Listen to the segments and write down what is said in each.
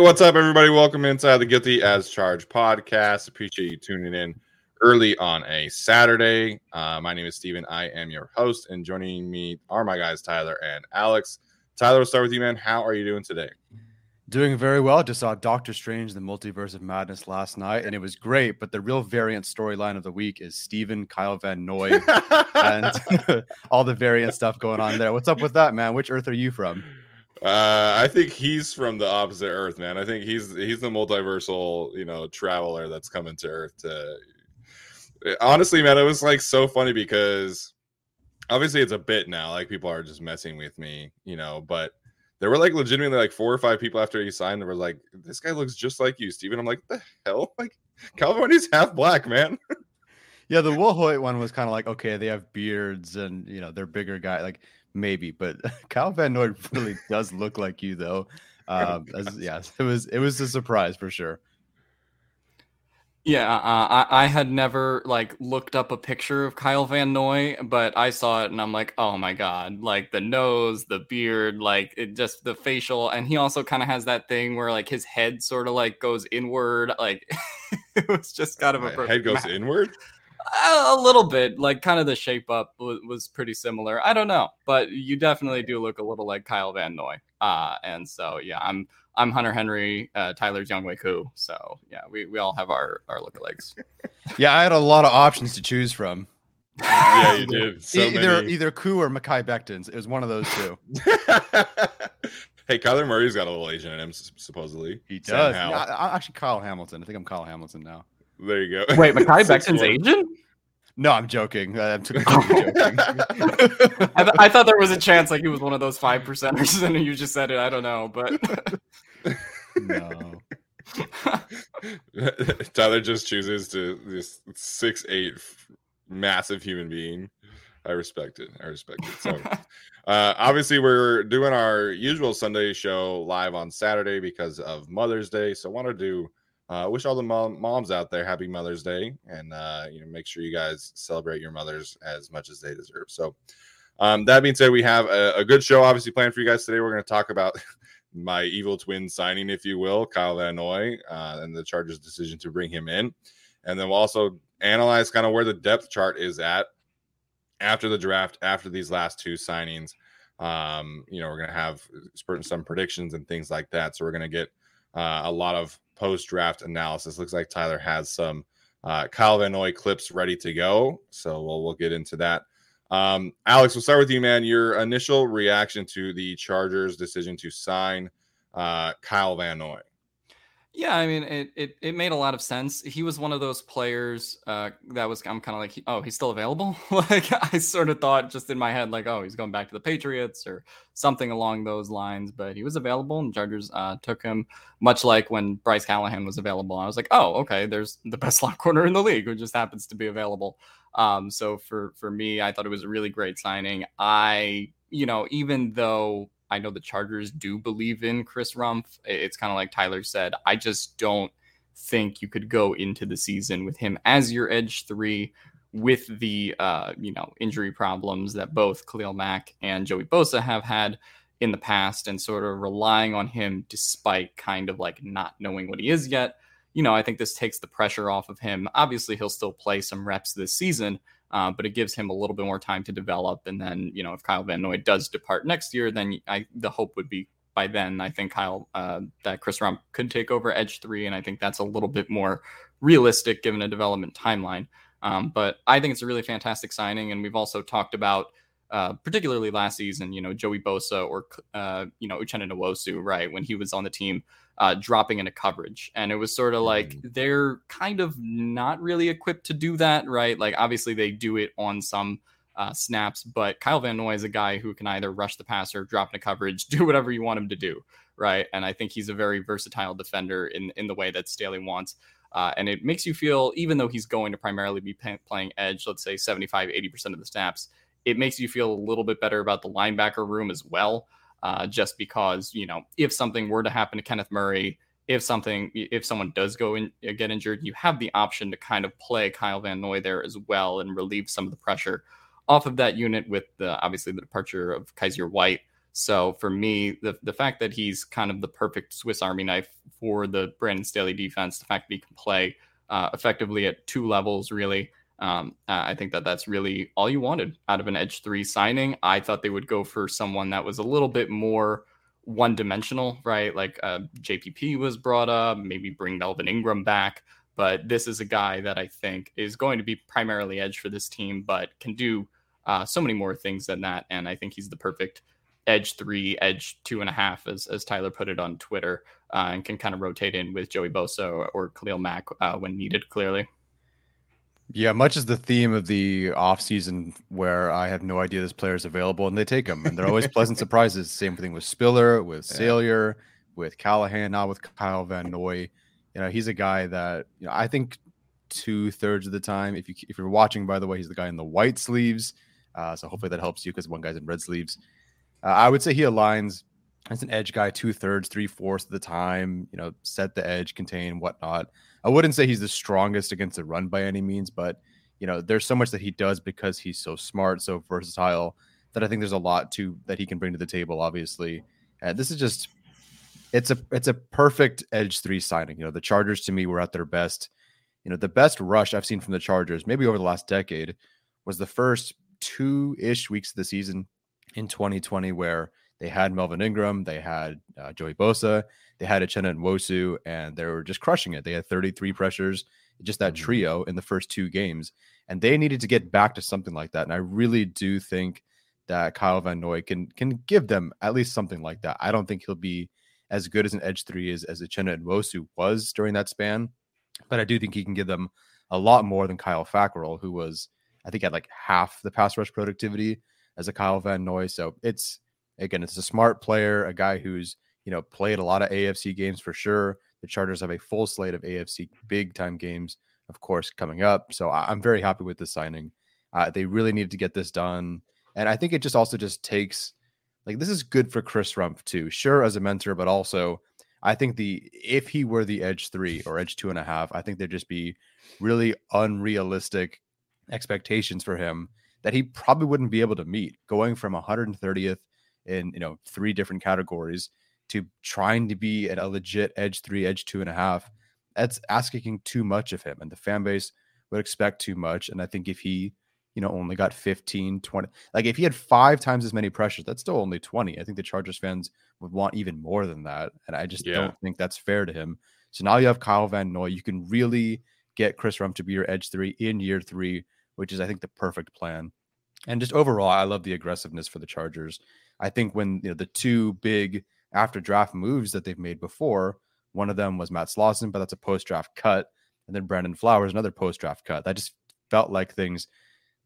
Hey, what's up, everybody? Welcome inside the Guilty as Charged podcast. Appreciate you tuning in early on a Saturday. Uh, my name is Steven. I am your host, and joining me are my guys, Tyler and Alex. Tyler, we'll start with you, man. How are you doing today? Doing very well. Just saw Doctor Strange, the Multiverse of Madness last night, and it was great. But the real variant storyline of the week is Steven Kyle Van Noy and all the variant stuff going on there. What's up with that, man? Which Earth are you from? Uh, I think he's from the opposite Earth, man. I think he's he's the multiversal, you know, traveler that's coming to Earth. To honestly, man, it was like so funny because obviously it's a bit now. Like people are just messing with me, you know. But there were like legitimately like four or five people after he signed that were like, "This guy looks just like you, Steven. I'm like, "The hell? Like California's half black, man." yeah, the Will one was kind of like, okay, they have beards and you know they're bigger guy. Like maybe, but Kyle Van Noy really does look like you though. Um, as, yeah, it was it was a surprise for sure. Yeah, uh, I, I had never like looked up a picture of Kyle Van Noy, but I saw it and I'm like, oh my god, like the nose, the beard, like it just the facial, and he also kind of has that thing where like his head sort of like goes inward, like it was just kind of a head goes inward a little bit like kind of the shape up was, was, pretty similar. I don't know but you definitely do look a little like kyle van noy uh and so yeah i'm i'm hunter henry uh tyler's younghoe koo so yeah we, we all have our our lookalikes. Yeah i had a lot of options to choose from. Yeah you did. So either many. either koo or Mekhi Bectons. it was one of those two. Hey kyler murray's got a little asian in him supposedly he does. yeah, I, actually kyle hamilton. I think i'm kyle hamilton now there you go. Wait, Mekhi Becton's agent? No, I'm joking. I'm joking. I, th- I, thought there was a chance like he was one of those five percenters, and you just said it. I don't know, but no. Tyler just chooses to this six eight massive human being. I respect it. I respect it. So, uh, obviously, we're doing our usual Sunday show live on Saturday because of Mother's Day. So, I want to do uh, wish all the mom, moms out there happy Mother's Day, and uh, you know make sure you guys celebrate your mothers as much as they deserve. So, um, that being said, we have a, a, good show obviously planned for you guys today. We're going to talk about my evil twin signing, if you will, Kyle Noy, uh, and the Chargers' decision to bring him in, and then we'll also analyze kind of where the depth chart is at after the draft, after these last two signings. Um, you know, we're gonna have some predictions and things like that. So we're gonna get uh, a lot of post draft analysis. Looks like Tyler has some uh, Kyle Van Noy clips ready to go. So we'll we'll get into that. Um, Alex, we'll start with you, man. Your initial reaction to the Chargers' decision to sign uh, Kyle Van Noy. Yeah, I mean, it, it it made a lot of sense. He was one of those players uh, that was I'm kind of like, oh, he's still available. like I sort of thought just in my head, like, oh, he's going back to the Patriots or something along those lines. But he was available, and Chargers uh, took him. Much like when Bryce Callahan was available, I was like, oh, okay, there's the best slot corner in the league who just happens to be available. Um, so for for me, I thought it was a really great signing. I, you know, even though I know the Chargers do believe in Chris Rumph. It's kind of like Tyler said. I just don't think you could go into the season with him as your edge three with the uh, you know injury problems that both Khalil Mack and Joey Bosa have had in the past and sort of relying on him despite kind of like not knowing what he is yet. You know, I think this takes the pressure off of him. Obviously, he'll still play some reps this season, uh, but it gives him a little bit more time to develop. And then, you know, if Kyle Van Noy does depart next year, then I, the hope would be by then, I think Kyle, uh, that Chris Rumph could take over Edge 3. And I think that's a little bit more realistic given a development timeline. Um, but I think it's a really fantastic signing. And we've also talked about, uh, particularly last season, you know, Joey Bosa or, uh, you know, Uchenna Nwosu, right, when he was on the team uh, dropping into coverage. And it was sort of like mm-hmm. they're kind of not really equipped to do that, right? Like, obviously, they do it on some uh, snaps, but Kyle Van Noy is a guy who can either rush the passer, drop into coverage, do whatever you want him to do, right? And I think he's a very versatile defender in, in the way that Staley wants. Uh, and it makes you feel, even though he's going to primarily be pay- playing edge, let's say 75, 80% of the snaps, it makes you feel a little bit better about the linebacker room as well uh, just because you know if something were to happen to Kenneth Murray, if something if someone does go in uh, get injured, you have the option to kind of play Kyle Van Noy there as well and relieve some of the pressure off of that unit with the obviously the departure of Kyzir White. So for me, the the fact that he's kind of the perfect Swiss Army knife for the Brandon Staley defense, the fact that he can play uh, effectively at two levels, really, um, I think that that's really all you wanted out of an edge three signing. I thought they would go for someone that was a little bit more one dimensional, right? Like uh, JPP was brought up, maybe bring Melvin Ingram back. But this is a guy that I think is going to be primarily edge for this team, but can do uh, so many more things than that. And I think he's the perfect edge three, edge two and a half, as, as Tyler put it on Twitter, uh, and can kind of rotate in with Joey Bosa or, or Khalil Mack uh, when needed, clearly. Yeah, much as the theme of the offseason where I have no idea this player is available and they take him and they're always pleasant surprises. Same thing with Spiller, with yeah. with Callahan, now with Kyle Van Noy. You know, he's a guy that, you know, I think two thirds of the time, if you if you're watching, by the way, he's the guy in the white sleeves. Uh, so hopefully that helps you because one guy's in red sleeves. Uh, I would say he aligns as an edge guy two thirds, three fourths of the time, you know, set the edge, contain, whatnot. I wouldn't say he's the strongest against the run by any means, but you know, there's so much that he does because he's so smart, so versatile that I think there's a lot to that he can bring to the table. Obviously, and this is just it's a it's a perfect edge three signing. You know, the Chargers to me were at their best. You know, the best rush I've seen from the Chargers, maybe over the last decade, was the first two ish weeks of the season in 2020, where they had Melvin Ingram, they had uh, Joey Bosa, they had Uchenna Nwosu, and they were just crushing it. They had 33 pressures, just that mm-hmm. trio in the first two games, and they needed to get back to something like that. And I really do think that Kyle Van Noy can can give them at least something like that. I don't think he'll be as good as an edge three as as Uchenna Nwosu was during that span, but I do think he can give them a lot more than Kyle Fackrell, who was I think had like half the pass rush productivity as a Kyle Van Noy. So it's Again, it's a smart player, a guy who's you know played a lot of AFC games for sure. The Chargers have a full slate of AFC big time games, of course, coming up. So I'm very happy with this signing. Uh, they really needed to get this done, and I think it just also just takes like this is good for Chris Rumph too. Sure, as a mentor, but also I think the if he were the edge three or edge two and a half, I think there'd just be really unrealistic expectations for him that he probably wouldn't be able to meet. Going from 130th in you know three different categories to trying to be at a legit edge three, edge two and a half, that's asking too much of him. And the fan base would expect too much. And I think if he you know, only got 15, 20. Like if he had five times as many pressures, that's still only 20. I think the Chargers fans would want even more than that. And I just yeah. don't think that's fair to him. So now you have Kyle Van Noy. You can really get Chris Rumph to be your edge three in year three, which is, I think, the perfect plan. And just overall, I love the aggressiveness for the Chargers. I think when you know the two big after draft moves that they've made before, one of them was Matt Slauson, but that's a post draft cut. And then Brandon Flowers, another post draft cut. That just felt like things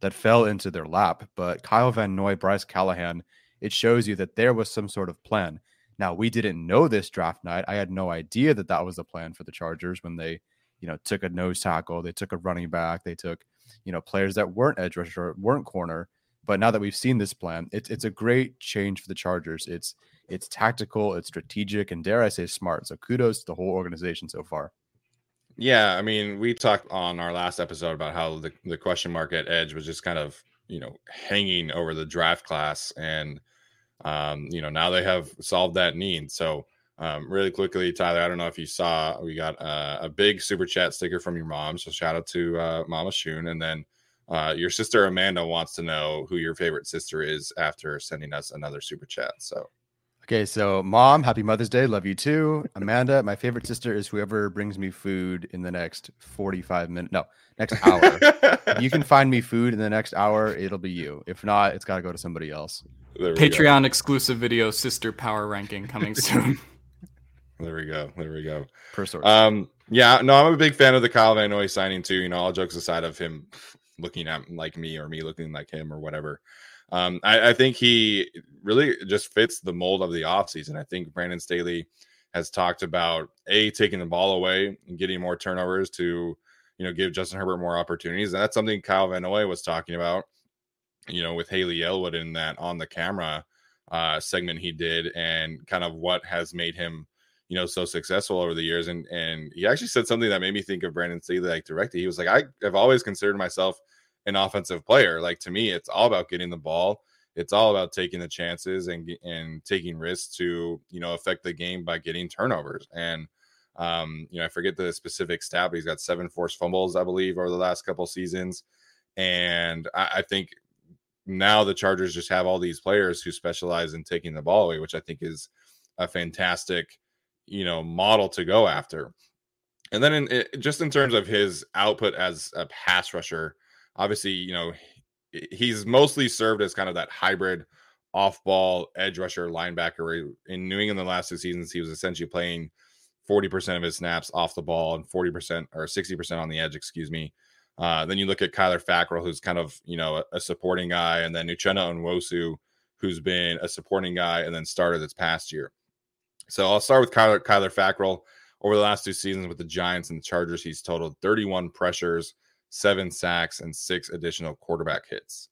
that fell into their lap. But Kyle Van Noy, Bryce Callahan, it shows you that there was some sort of plan. Now, we didn't know this draft night. I had no idea that that was the plan for the Chargers when they, you know, took a nose tackle, they took a running back, they took, you know, players that weren't edge rusher, weren't corner. But now that we've seen this plan, it's it's a great change for the Chargers. It's it's tactical, it's strategic, and dare I say smart. So kudos to the whole organization so far. Yeah, I mean, we talked on our last episode about how the, the question mark at edge was just kind of, you know, hanging over the draft class. And, um, you know, now they have solved that need. So, um, really quickly, Tyler, I don't know if you saw, we got uh, a big super chat sticker from your mom. So, shout out to uh, Mama Shun. And then uh, your sister Amanda wants to know who your favorite sister is after sending us another super chat. So, Okay, so mom, happy Mother's Day. Love you too. Amanda, my favorite sister is whoever brings me food in the next 45 minutes. No, next hour. if you can find me food in the next hour, it'll be you. If not, it's got to go to somebody else. Patreon go. exclusive video sister power ranking coming soon. there we go. There we go. Per source. Um, yeah, no, I'm a big fan of the Kyle Van Noy signing too. You know, all jokes aside of him looking at like me or me looking like him or whatever. Um, I, I, think he really just fits the mold of the offseason. I think Brandon Staley has talked about a taking the ball away and getting more turnovers to you know give Justin Herbert more opportunities. And that's something Kyle Van Noy was talking about, you know, with Hayley Elwood in that on the camera uh, segment he did, and kind of what has made him you know so successful over the years. And and he actually said something that made me think of Brandon Staley like directly. He was like, I have always considered myself an offensive player. Like to me, it's all about getting the ball. It's all about taking the chances and and taking risks to you know affect the game by getting turnovers. And um, you know, I forget the specific stat, but he's got seven forced fumbles, I believe, over the last couple seasons. And I, I think now the Chargers just have all these players who specialize in taking the ball away, which I think is a fantastic, you know, model to go after. And then in it, just in terms of his output as a pass rusher, obviously, you know, he's mostly served as kind of that hybrid off ball edge rusher linebacker. In New England, the last two seasons, he was essentially playing 40% of his snaps off the ball and 40% or 60% on the edge, excuse me. Uh, then you look at Kyler Fackrell, who's kind of, you know, a, a supporting guy, and then Uchenna Nwosu, who's been a supporting guy and then started this past year. So I'll start with Kyler, Kyler Fackrell. Over the last two seasons with the Giants and the Chargers, he's totaled 31 pressures, seven sacks, and six additional quarterback hits.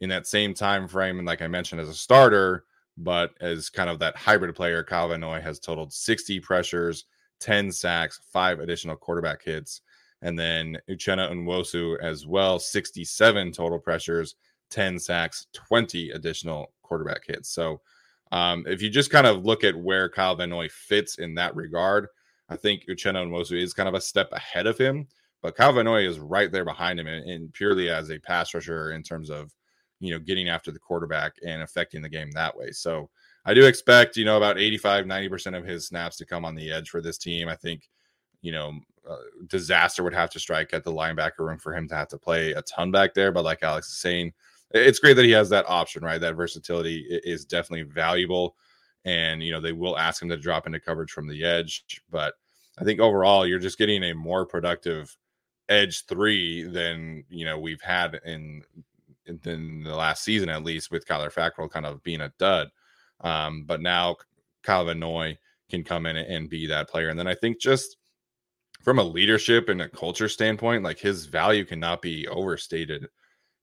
In that same time frame, and like I mentioned, as a starter, but as kind of that hybrid player, Kyle Van Noy has totaled 60 pressures, 10 sacks, five additional quarterback hits. And then Uchenna Nwosu as well, 67 total pressures, 10 sacks, 20 additional quarterback hits. So um, if you just kind of look at where Kyle Van Noy fits in that regard, I think Uchenna Nwosu is kind of a step ahead of him. But Kyle Van Noy is right there behind him, and, purely as a pass rusher in terms of you know getting after the quarterback and affecting the game that way. So I do expect you know about 85 90% of his snaps to come on the edge for this team. I think you know uh, disaster would have to strike at the linebacker room for him to have to play a ton back there. But like Alex is saying, it's great that he has that option, right? That versatility is definitely valuable. And you know they will ask him to drop into coverage from the edge, but I think overall you're just getting a more productive edge three than you know we've had in in the last season at least with Kyler Fackrell kind of being a dud. Um, but now Kyle Van Noy can come in and be that player. And then I think just from a leadership and a culture standpoint, like his value cannot be overstated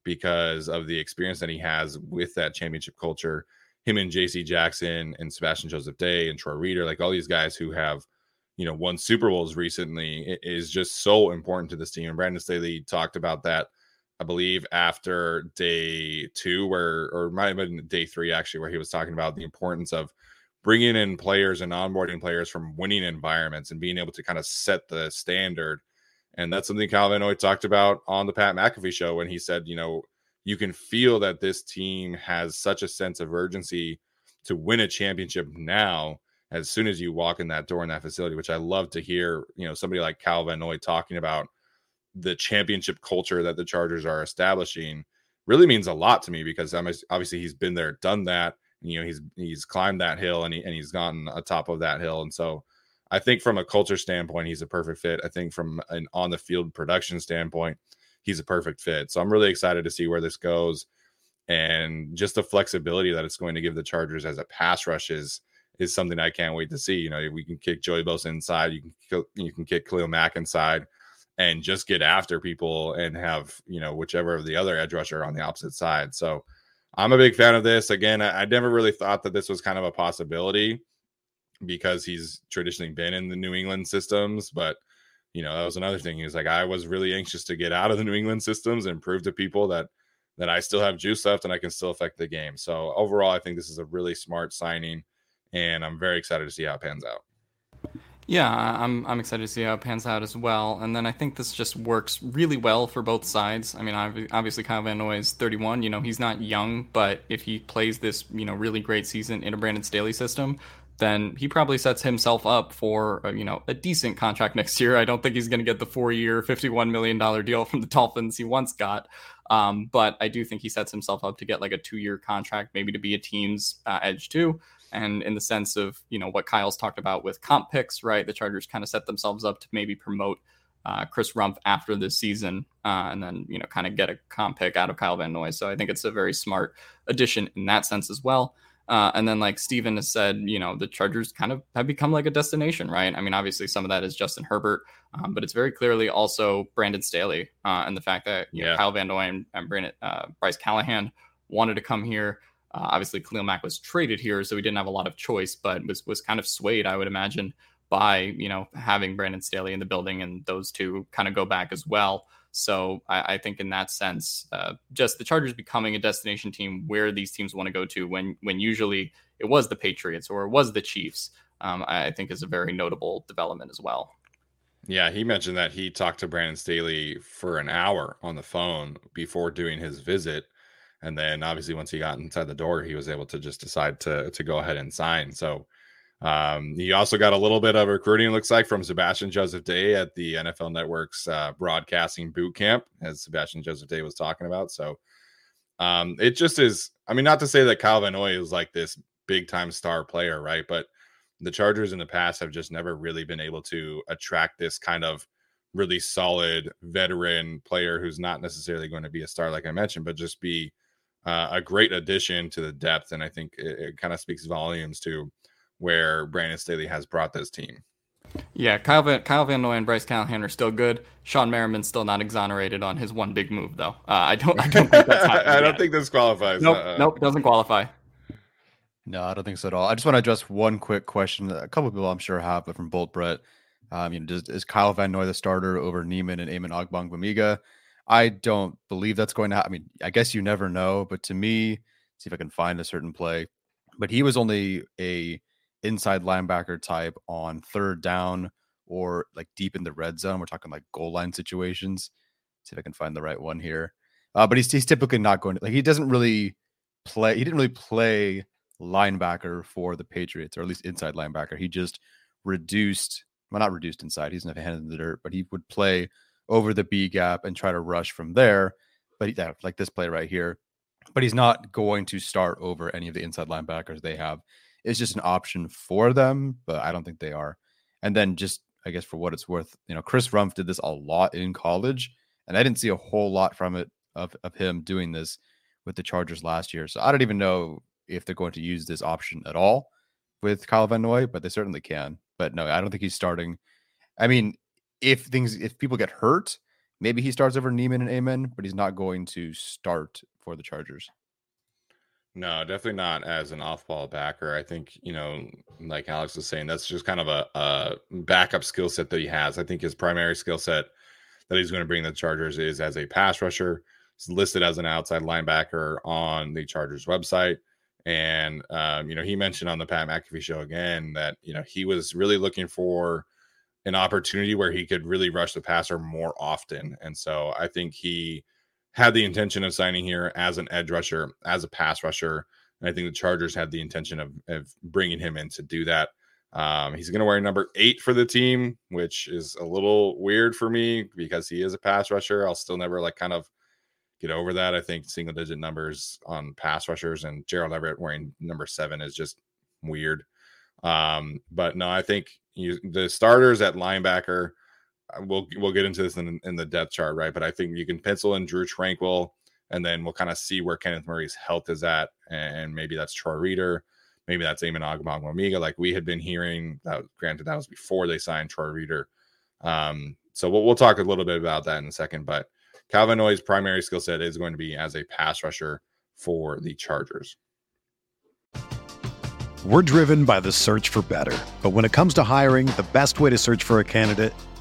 because of the experience that he has with that championship culture. Him and JC Jackson and Sebastian Joseph Day and Troy Reeder, like all these guys who have you know, won Super Bowls recently is just so important to this team. And Brandon Staley talked about that, I believe, after day two, where, or might have been day three, actually, where he was talking about the importance of bringing in players and onboarding players from winning environments and being able to kind of set the standard. And that's something Kyle Van Noy talked about on the Pat McAfee show when he said, you know, you can feel that this team has such a sense of urgency to win a championship now as soon as you walk in that door in that facility, which I love to hear, you know, somebody like Kyle Van Noy talking about the championship culture that the Chargers are establishing really means a lot to me because I'm obviously he's been there, done that. You know, he's he's climbed that hill and he and he's gotten atop of that hill. And so I think from a culture standpoint, he's a perfect fit. I think from an on the field production standpoint, he's a perfect fit. So I'm really excited to see where this goes. And just the flexibility that it's going to give the Chargers as a pass rush is is something I can't wait to see. You know, we can kick Joey Bosa inside, you can you can kick Khalil Mack inside, and just get after people and have you know whichever of the other edge rusher on the opposite side. So I'm a big fan of this. Again, I, I never really thought that this was kind of a possibility because he's traditionally been in the New England systems, but you know that was another thing. He was like, I was really anxious to get out of the New England systems and prove to people that that I still have juice left and I can still affect the game. So overall, I think this is a really smart signing and I'm very excited to see how it pans out. Yeah, I'm I'm excited to see how it pans out as well. And then I think this just works really well for both sides. I mean, obviously Kyle Van Noy is 31. You know, he's not young, but if he plays this, you know, really great season in a Brandon Staley system, then he probably sets himself up for a, you know a decent contract next year. I don't think he's going to get the four-year, fifty-one million dollar deal from the Dolphins he once got, um, but I do think he sets himself up to get like a two-year contract, maybe to be a team's uh, edge too and in the sense of you know what Kyle's talked about with comp picks, right? The Chargers kind of set themselves up to maybe promote uh, Chris Rumph after this season, uh, and then you know kind of get a comp pick out of Kyle Van Noy. So I think it's a very smart addition in that sense as well. Uh, and then, like Steven has said, you know, the Chargers kind of have become like a destination, right? I mean, obviously, some of that is Justin Herbert, um, but it's very clearly also Brandon Staley uh, and the fact that yeah. know, Kyle Van Noy and, and Brandon, uh, Bryce Callahan wanted to come here. Uh, obviously, Khalil Mack was traded here, so he didn't have a lot of choice, but was was kind of swayed, I would imagine, by you know having Brandon Staley in the building, and those two kind of go back as well. So I, I think in that sense, uh, just the Chargers becoming a destination team where these teams want to go to when when usually it was the Patriots or it was the Chiefs, um, I think is a very notable development as well. Yeah, he mentioned that he talked to Brandon Staley for an hour on the phone before doing his visit and then obviously once he got inside the door, he was able to just decide to to go ahead and sign. So um, he also got a little bit of recruiting, looks like, from Sebastian Joseph Day at the NFL Network's uh, broadcasting boot camp, as Sebastian Joseph Day was talking about. So um, it just is. I mean, not to say that Kyle Van Noy is like this big time star player, right? But the Chargers in the past have just never really been able to attract this kind of really solid veteran player who's not necessarily going to be a star, like I mentioned, but just be uh, a great addition to the depth, and I think it, it kind of speaks volumes to where Brandon Staley has brought this team. Yeah, Kyle Van, Kyle Van Noy and Bryce Callahan are still good. Shawne Merriman's still not exonerated on his one big move, though. Uh, I don't. I don't think that's. I don't think this qualifies. Nope. Uh, nope. Doesn't qualify. No, I don't think so at all. I just want to address one quick question. A couple people I'm sure have, but from Bolt Brett, um, you know, does, is Kyle Van Noy the starter over Niemann and Amen Ogbongbemiga? I don't believe that's going to happen. I mean, I guess you never know, but to me, see if I can find a certain play. But he was only a inside linebacker type on third down or like deep in the red zone. We're talking like goal line situations. See if I can find the right one here. Uh, but he's he's typically not going to like he doesn't really play. He didn't really play linebacker for the Patriots, or at least inside linebacker. He just reduced, well, not reduced inside. He's not a hand in the dirt, but he would play over the B gap and try to rush from there. But yeah, like this play right here. But he's not going to start over any of the inside linebackers they have. It's just an option for them, but I don't think they are. And then just I guess for what it's worth, you know, Chris Rumph did this a lot in college, and I didn't see a whole lot from it of, of him doing this with the Chargers last year. So I don't even know if they're going to use this option at all with Kyle Van Noy, but they certainly can. But no, I don't think he's starting. I mean, if things if people get hurt, maybe he starts over Niemann and Amen, but he's not going to start for the Chargers. No, definitely not as an off-ball backer. I think you know, like Alex was saying, that's just kind of a, a backup skill set that he has. I think his primary skill set that he's going to bring the Chargers is as a pass rusher. He's listed as an outside linebacker on the Chargers website. And um, you know, he mentioned on the Pat McAfee show again that you know he was really looking for an opportunity where he could really rush the passer more often. And so I think he had the intention of signing here as an edge rusher, as a pass rusher. And I think the Chargers had the intention of, of bringing him in to do that. Um, he's going to wear number eight for the team, which is a little weird for me because he is a pass rusher. I'll still never like kind of get over that. I think single digit numbers on pass rushers and Gerald Everett wearing number seven is just weird. Um, but no, I think you, the starters at linebacker, we'll we'll get into this in, in the depth chart, right? But I think you can pencil in Drue Tranquill, and then we'll kind of see where Kenneth Murray's health is at, and maybe that's Troy Reeder, maybe that's Amen Ogbongbemiga, like we had been hearing. That granted, that was before they signed Troy Reeder. Um, so we'll we'll talk a little bit about that in a second, but Kyle Van Noy's primary skill set is going to be as a pass rusher for the Chargers. We're driven by the search for better. But when it comes to hiring, the best way to search for a candidate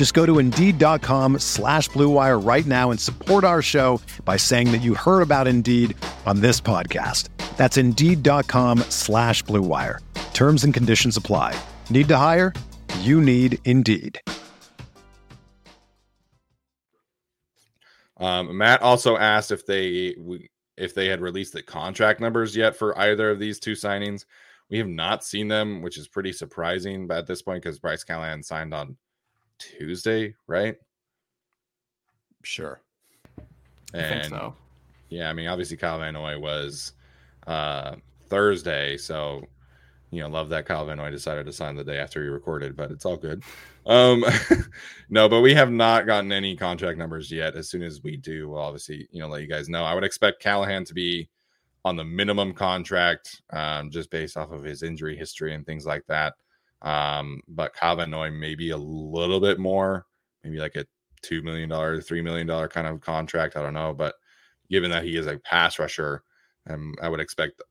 Just go to Indeed.com slash BlueWire right now and support our show by saying that you heard about Indeed on this podcast. That's Indeed.com slash BlueWire. Terms and conditions apply. Need to hire? You need Indeed. Um, Matt also asked if they if they had released the contract numbers yet for either of these two signings. We have not seen them, which is pretty surprising. But at this point, because Bryce Callahan signed on Tuesday, right? Sure. And so. yeah, I mean, obviously Kyle Van Noy was uh, Thursday, so you know, love that Kyle Van Noy decided to sign the day after he recorded, but it's all good. Um, no, but we have not gotten any contract numbers yet. As soon as we do, we'll obviously, you know, let you guys know. I would expect Callahan to be on the minimum contract, um, just based off of his injury history and things like that. Um, but Kyle Noy maybe a little bit more, maybe like a two million dollar, three million dollar kind of contract. I don't know, but given that he is a pass rusher, um, I would expect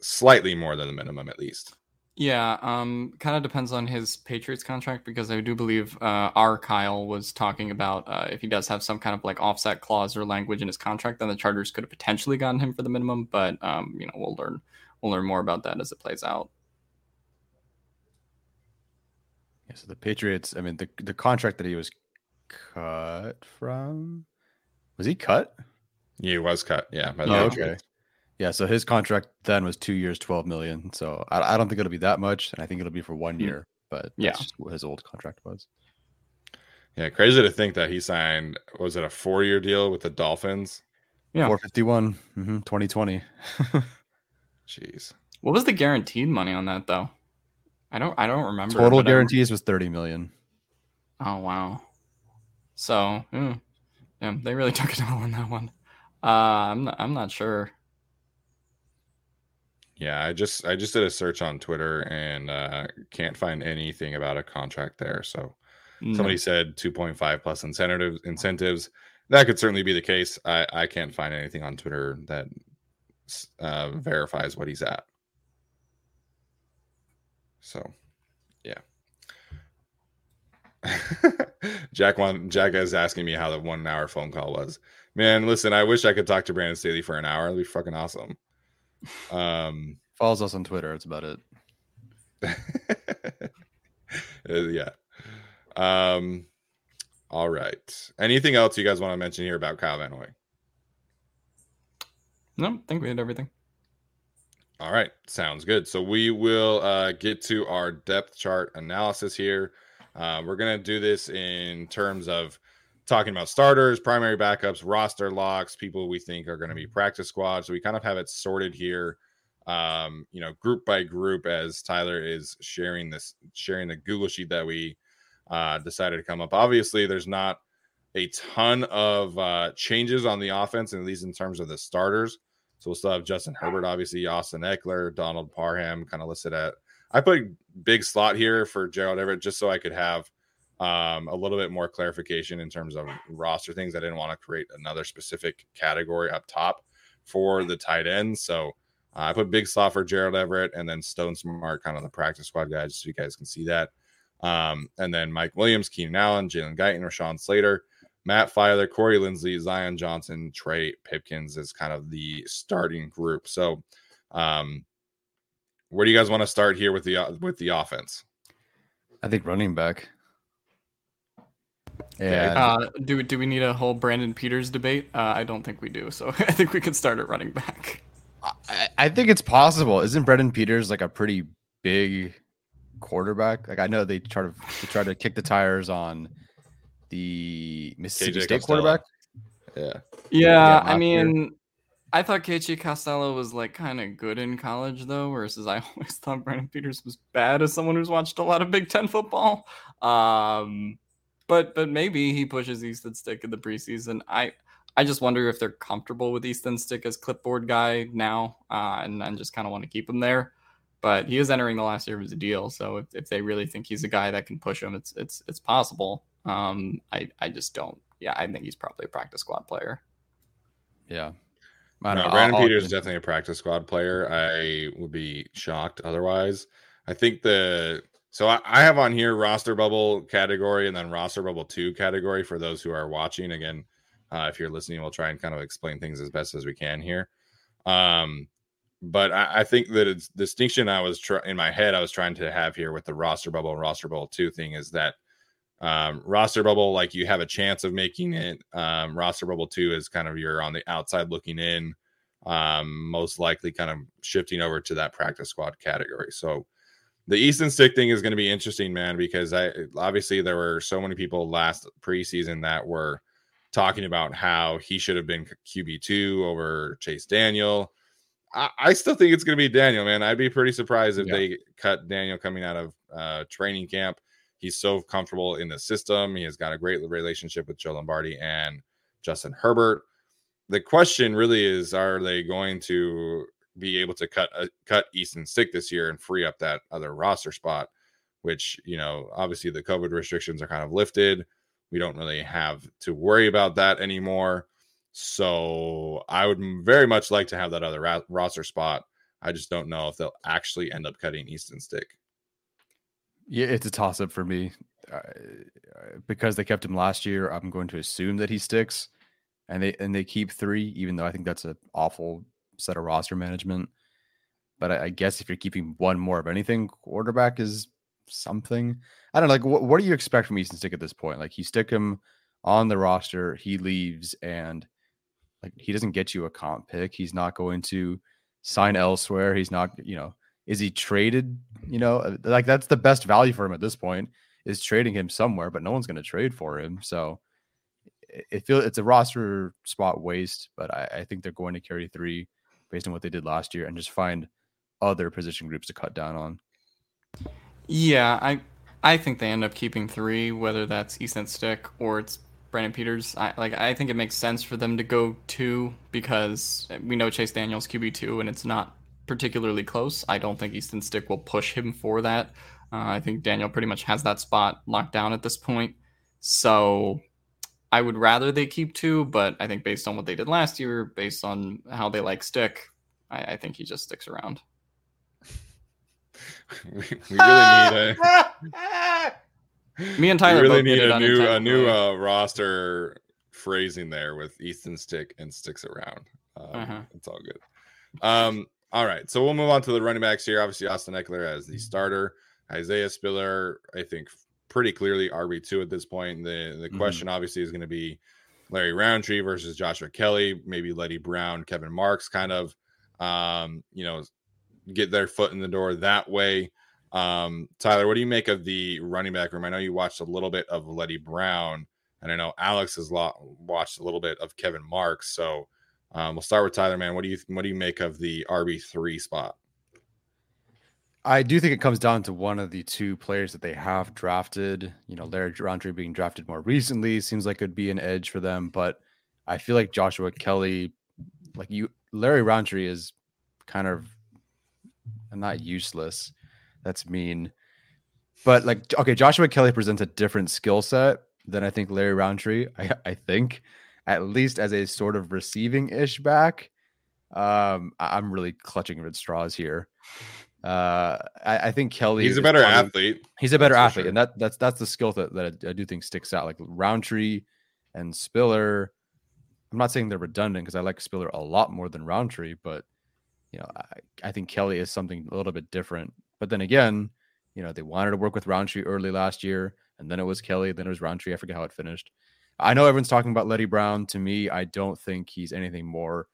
slightly more than the minimum at least. Yeah, um, kind of depends on his Patriots contract because I do believe uh, our Kyle was talking about uh, if he does have some kind of like offset clause or language in his contract, then the Chargers could have potentially gotten him for the minimum. But um, you know, we'll learn we'll learn more about that as it plays out. Yeah, so the Patriots, I mean, the the contract that he was cut from, was he cut? He was cut. Yeah. Oh, okay. Yeah, so his contract then was two years, twelve million. So I, I don't think it'll be that much, and I think it'll be for one hmm. year. But yeah, what his old contract was. Yeah, crazy to think that he signed. Was it a four-year deal with the Dolphins? Yeah, four fifty-one, mm-hmm, 2020. Jeez, what was the guaranteed money on that though? I don't. I don't remember. Total guarantees was thirty million. Oh wow! So, mm, yeah, they really took it all on that one. Uh, I'm not, I'm not sure. Yeah, I just I just did a search on Twitter and uh, can't find anything about a contract there. So no. somebody said 2.5 plus incentives incentives. That could certainly be the case. I, I can't find anything on Twitter that uh, verifies what he's at. So, yeah. Jack one Jack is asking me how the one hour phone call was. Man, listen, I wish I could talk to Brandon Staley for an hour. It'd be fucking awesome. Um, follows us on Twitter. That's about it. Uh, yeah. Um. All right. Anything else you guys want to mention here about Kyle Van Noy? No, I think we had everything. All right, sounds good. So we will uh, get to our depth chart analysis here. Uh, we're gonna do this in terms of talking about starters, primary backups, roster locks, people we think are going to be practice squads. So we kind of have it sorted here, um, you know, group by group as Tyler is sharing this, sharing the Google sheet that we uh, decided to come up. Obviously, there's not a ton of uh, changes on the offense, at least in terms of the starters. So we'll still have Justin Herbert, obviously, Austin Ekeler, Donald Parham, kind of listed at. I put big slot here for Gerald Everett just so I could have um, a little bit more clarification in terms of roster things. I didn't want to create another specific category up top for the tight ends. So uh, I put big slot for Gerald Everett and then Stone Smartt, kind of the practice squad guys, so you guys can see that. Um, and then Mike Williams, Keenan Allen, Jalen Guyton, Rashawn Slater, Matt Feiler, Corey Linsley, Zion Johnson, Trey Pipkins is kind of the starting group. So, um, where do you guys want to start here with the uh, with the offense? I think running back. Yeah. Uh, do do we need a whole Brandon Peters debate? Uh, I don't think we do. So I think we can start at running back. I, I think it's possible. Isn't Brandon Peters like a pretty big quarterback? Like I know they try to they try to kick the tires on the Mississippi KJ State Costello. quarterback. Yeah, Yeah, Yeah, I last year. mean, I thought KJ Costello was like kind of good in college though, versus I always thought Brandon Peters was bad as someone who's watched a lot of Big Ten football. Um, but but maybe he pushes Easton Stick in the preseason. I I just wonder if they're comfortable with Easton Stick as clipboard guy now, uh, and and just kind of want to keep him there. But he is entering the last year of his deal, so if, if they really think he's a guy that can push him, it's it's it's possible. Um, I I just don't. Yeah, I think he's probably a practice squad player. Yeah. I don't know. Brandon I'll- Peters is definitely a practice squad player. I would be shocked otherwise. I think the so I, I have on here roster bubble category and then roster bubble two category for those who are watching. Again, uh, if you're listening, we'll try and kind of explain things as best as we can here. Um, but I, I think that it's distinction I was try- in my head I was trying to have here with the roster bubble and roster bubble two thing is that um, roster bubble like you have a chance of making it. Um, roster bubble two is kind of you're on the outside looking in um, most likely kind of shifting over to that practice squad category. So the Easton Stick thing is going to be interesting, man, because I obviously there were so many people last preseason that were talking about how he should have been QB two over Chase Daniel. I, I still think it's going to be Daniel, man. I'd be pretty surprised if Yeah. they cut Daniel coming out of uh, training camp. He's so comfortable in the system. He has got a great relationship with Joe Lombardi and Justin Herbert. The question really is are they going to be able to cut uh, cut Easton Stick this year and free up that other roster spot which you know obviously the covid restrictions are kind of lifted. We don't really have to worry about that anymore. So i would very much like to have that other ra- roster spot. I just don't know if they'll actually end up cutting Easton Stick Yeah, it's a toss up for me. Uh, because they kept him last year, I'm going to assume that he sticks and they and they keep three, even though I think that's an awful set of roster management. But I, I guess if you're keeping one more of anything, quarterback is something. I don't know. Like, what, what do you expect from Easton Stick at this point? Like, you stick him on the roster, he leaves, and like he doesn't get you a comp pick. He's not going to sign elsewhere. He's not, you know, is he traded? You know, uh, like that's the best value for him at this point is trading him somewhere, but no one's going to trade for him. So it- feels it's a roster spot waste, but I, I think they're going to carry three based on what they did last year and just find other position groups to cut down on. Yeah, I I think they end up keeping three, whether that's Easton Stick or it's Brandon Peters. I like I think it makes sense for them to go two because we know Chase Daniels QB two and it's not particularly close. I don't think Easton Stick will push him for that. Uh, I think Daniel pretty much has that spot locked down at this point. So I would rather they keep two, but I think based on what they did last year, based on how they like Stick, I, I think he just sticks around. we, we really need a Me and Tyler we really need a new a new uh, roster phrasing there with Easton Stick and sticks around. Um, Uh-huh. It's all good. Um, all right, so we'll move on to the running backs here. Obviously, Austin Ekeler as the starter. Isaiah Spiller, I think, pretty clearly RB two at this point. The the Mhm. question obviously is going to be Larry Rountree versus Joshua Kelley, maybe Leddie Brown, Kevin Marks, kind of, um, you know, get their foot in the door that way. Um, Tyler, what do you make of the running back room? I know you watched a little bit of Leddie Brown, and I know Alex has watched a little bit of Kevin Marks. So um, we'll start with Tyler, man. What do you what do you make of the RB three spot? I do think it comes down to one of the two players that they have drafted. You know, Larry Rountree being drafted more recently seems like it'd be an edge for them, but I feel like Joshua Kelley, like you, Larry Rountree is kind of not useless. That's mean, but like okay, Joshua Kelley presents a different skill set than I think Larry Rountree. I, I think at least as a sort of receiving ish back. Um, I'm really clutching at straws here. Uh, I, I think Kelley. He's a better probably, athlete. He's a better athlete, sure. and that that's that's the skill that that I, I, do think sticks out. Like Rountree and Spiller. I'm not saying they're redundant because I like Spiller a lot more than Rountree, but you know, I, I think Kelley is something a little bit different. But then again, you know, they wanted to work with Rountree early last year, and then it was Kelley, then it was Rountree. I forget how it finished. I know everyone's talking about Leddie Brown. To me, I don't think he's anything more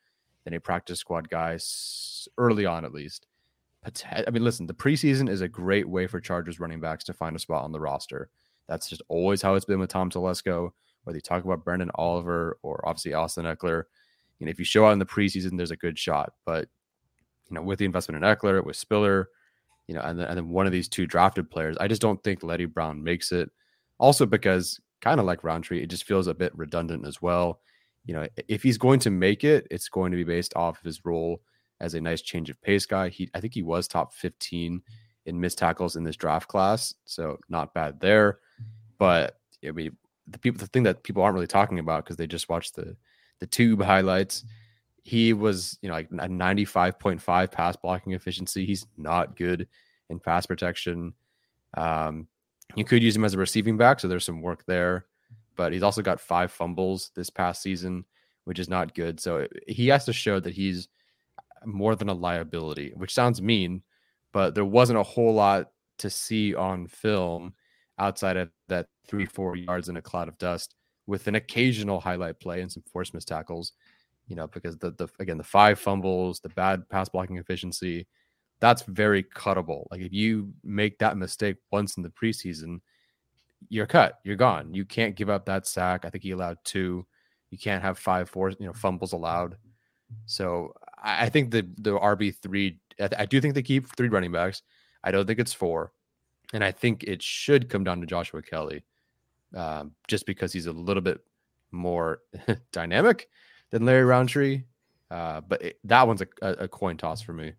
than a practice squad guy early on, at least. I mean, listen, the preseason is a great way for Chargers running backs to find a spot on the roster. That's just always how it's been with Tom Telesco. Whether you talk about Branden Oliver or obviously Austin Ekeler. you know, if you show out in the preseason, there's a good shot. But you know, with the investment in Ekeler, with Spiller, you know, and then, and then one of these two drafted players, I just don't think Leddie Brown makes it. Also, because kind of like Rountree, it just feels a bit redundant as well. You know, if he's going to make it, it's going to be based off of his role as a nice change of pace guy. He, I think he was top 15 in missed tackles in this draft class, so not bad there. But I mean, the people, the thing that people aren't really talking about because they just watch the the tube highlights. He was, you know, like a 95.5 pass blocking efficiency. He's not good in pass protection. Um, you could use him as a receiving back, so there's some work there. But he's also got five fumbles this past season, which is not good. So uh, he has to show that he's uh, more than a liability, which sounds mean, but there wasn't a whole lot to see on film outside of that three, four yards in a cloud of dust with an occasional highlight play and some force missed tackles, you know, because the, the again, the five fumbles, the bad pass blocking efficiency, that's very cuttable. Like if you make that mistake once in the preseason, you're cut, you're gone. You can't give up that sack. I think he allowed two. You can't have five, four, you know, fumbles allowed. So I think the the RB three. I do think they keep three running backs. I don't think it's four, and I think it should come down to Joshua Kelley, um, just because he's a little bit more dynamic than Larry Rountree. Uh, but it, that one's a, a coin toss for me.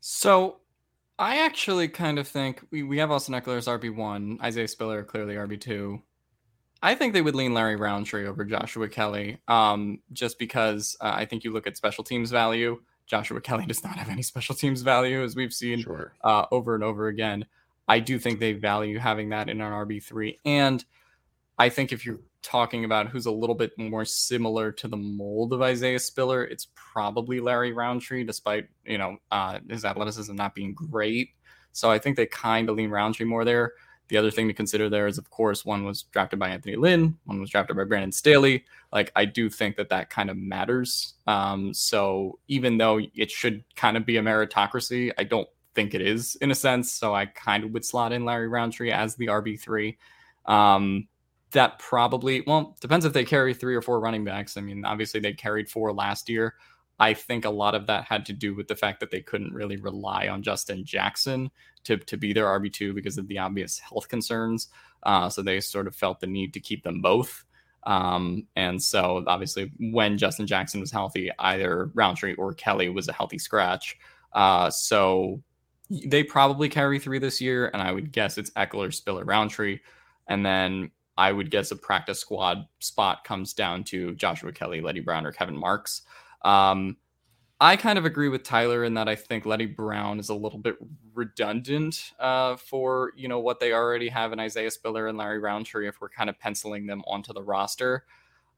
So I actually kind of think we, we have Austin Ekeler as RB1, Isaiah Spiller clearly RB2. I think they would lean Larry Rountree over Joshua Kelley, um, just because uh, I think you look at special teams value. Joshua Kelley does not have any special teams value, as we've seen sure. uh, over and over again. I do think they value having that in an RB three, and I think if you're talking about who's a little bit more similar to the mold of Isaiah Spiller, it's probably Larry Rountree, despite you know uh, his athleticism not being great. So I think they kind of lean Rountree more there. The other thing to consider there is, of course, one was drafted by Anthony Lynn, one was drafted by Brandon Staley. Like, I do think that that kind of matters. Um, so even though it should kind of be a meritocracy, I don't think it is in a sense. So I kind of would slot in Larry Rountree as the RB3. Um, that probably, well, depends if they carry three or four running backs. I mean, obviously they carried four last year. I think a lot of that had to do with the fact that they couldn't really rely on Justin Jackson to, to be their RB2 because of the obvious health concerns. Uh, so they sort of felt the need to keep them both. Um, and so obviously, when Justin Jackson was healthy, either Rountree or Kelley was a healthy scratch. Uh, so they probably carry three this year, and I would guess it's Ekeler, Spiller, Rountree, And then I would guess a practice squad spot comes down to Joshua Kelley, Leddie Brown, or Kevin Marks. Um, I kind of agree with Tyler in that I think Leddie Brown is a little bit redundant uh, for you know what they already have in Isaiah Spiller and Larry Rountree if we're kind of penciling them onto the roster.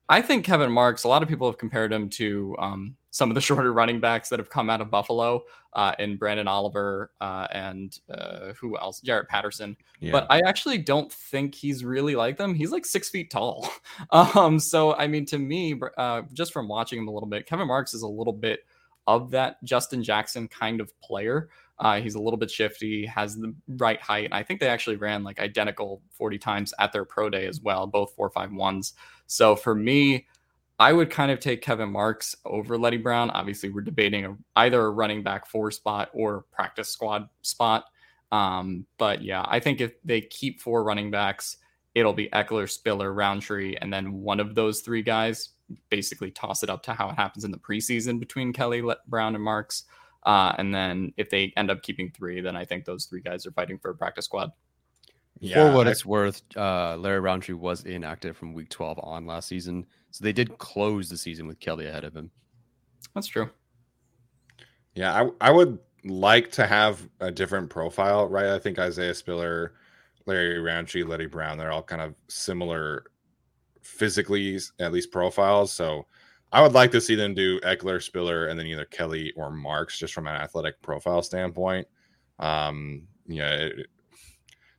I think Kevin Marks. A lot of people have compared him to um, some of the shorter running backs that have come out of Buffalo, uh, and Branden Oliver uh, and uh, who else? Jaret Patterson. Yeah. But I actually don't think he's really like them. He's like six feet tall. um, so I mean, to me, uh, just from watching him a little bit, Kevin Marks is a little bit of that Justin Jackson kind of player. Uh, he's a little bit shifty, has the right height. I think they actually ran like identical 40 times at their pro day as well, both four five ones. So for me, I would kind of take Kevin Marks over Leddie Brown. Obviously, we're debating a, either a running back four spot or practice squad spot. Um, but yeah, I think if they keep four running backs, it'll be Ekeler, Spiller, Rountree, and then one of those three guys basically toss it up to how it happens in the preseason between Kelley, Brown, and Marks. Uh, and then if they end up keeping three, then I think those three guys are fighting for a practice squad. Yeah, For what I, it's worth, uh, Larry Rountree was inactive from week 12 on last season. So they did close the season with Kelley ahead of him. That's true. Yeah, I, I would like to have a different profile, right? I think Isaiah Spiller, Larry Rountree, Leddie Brown, they're all kind of similar physically, at least profiles. So I would like to see them do Ekeler, Spiller, and then either Kelley or Marks, just from an athletic profile standpoint. Um, yeah, it,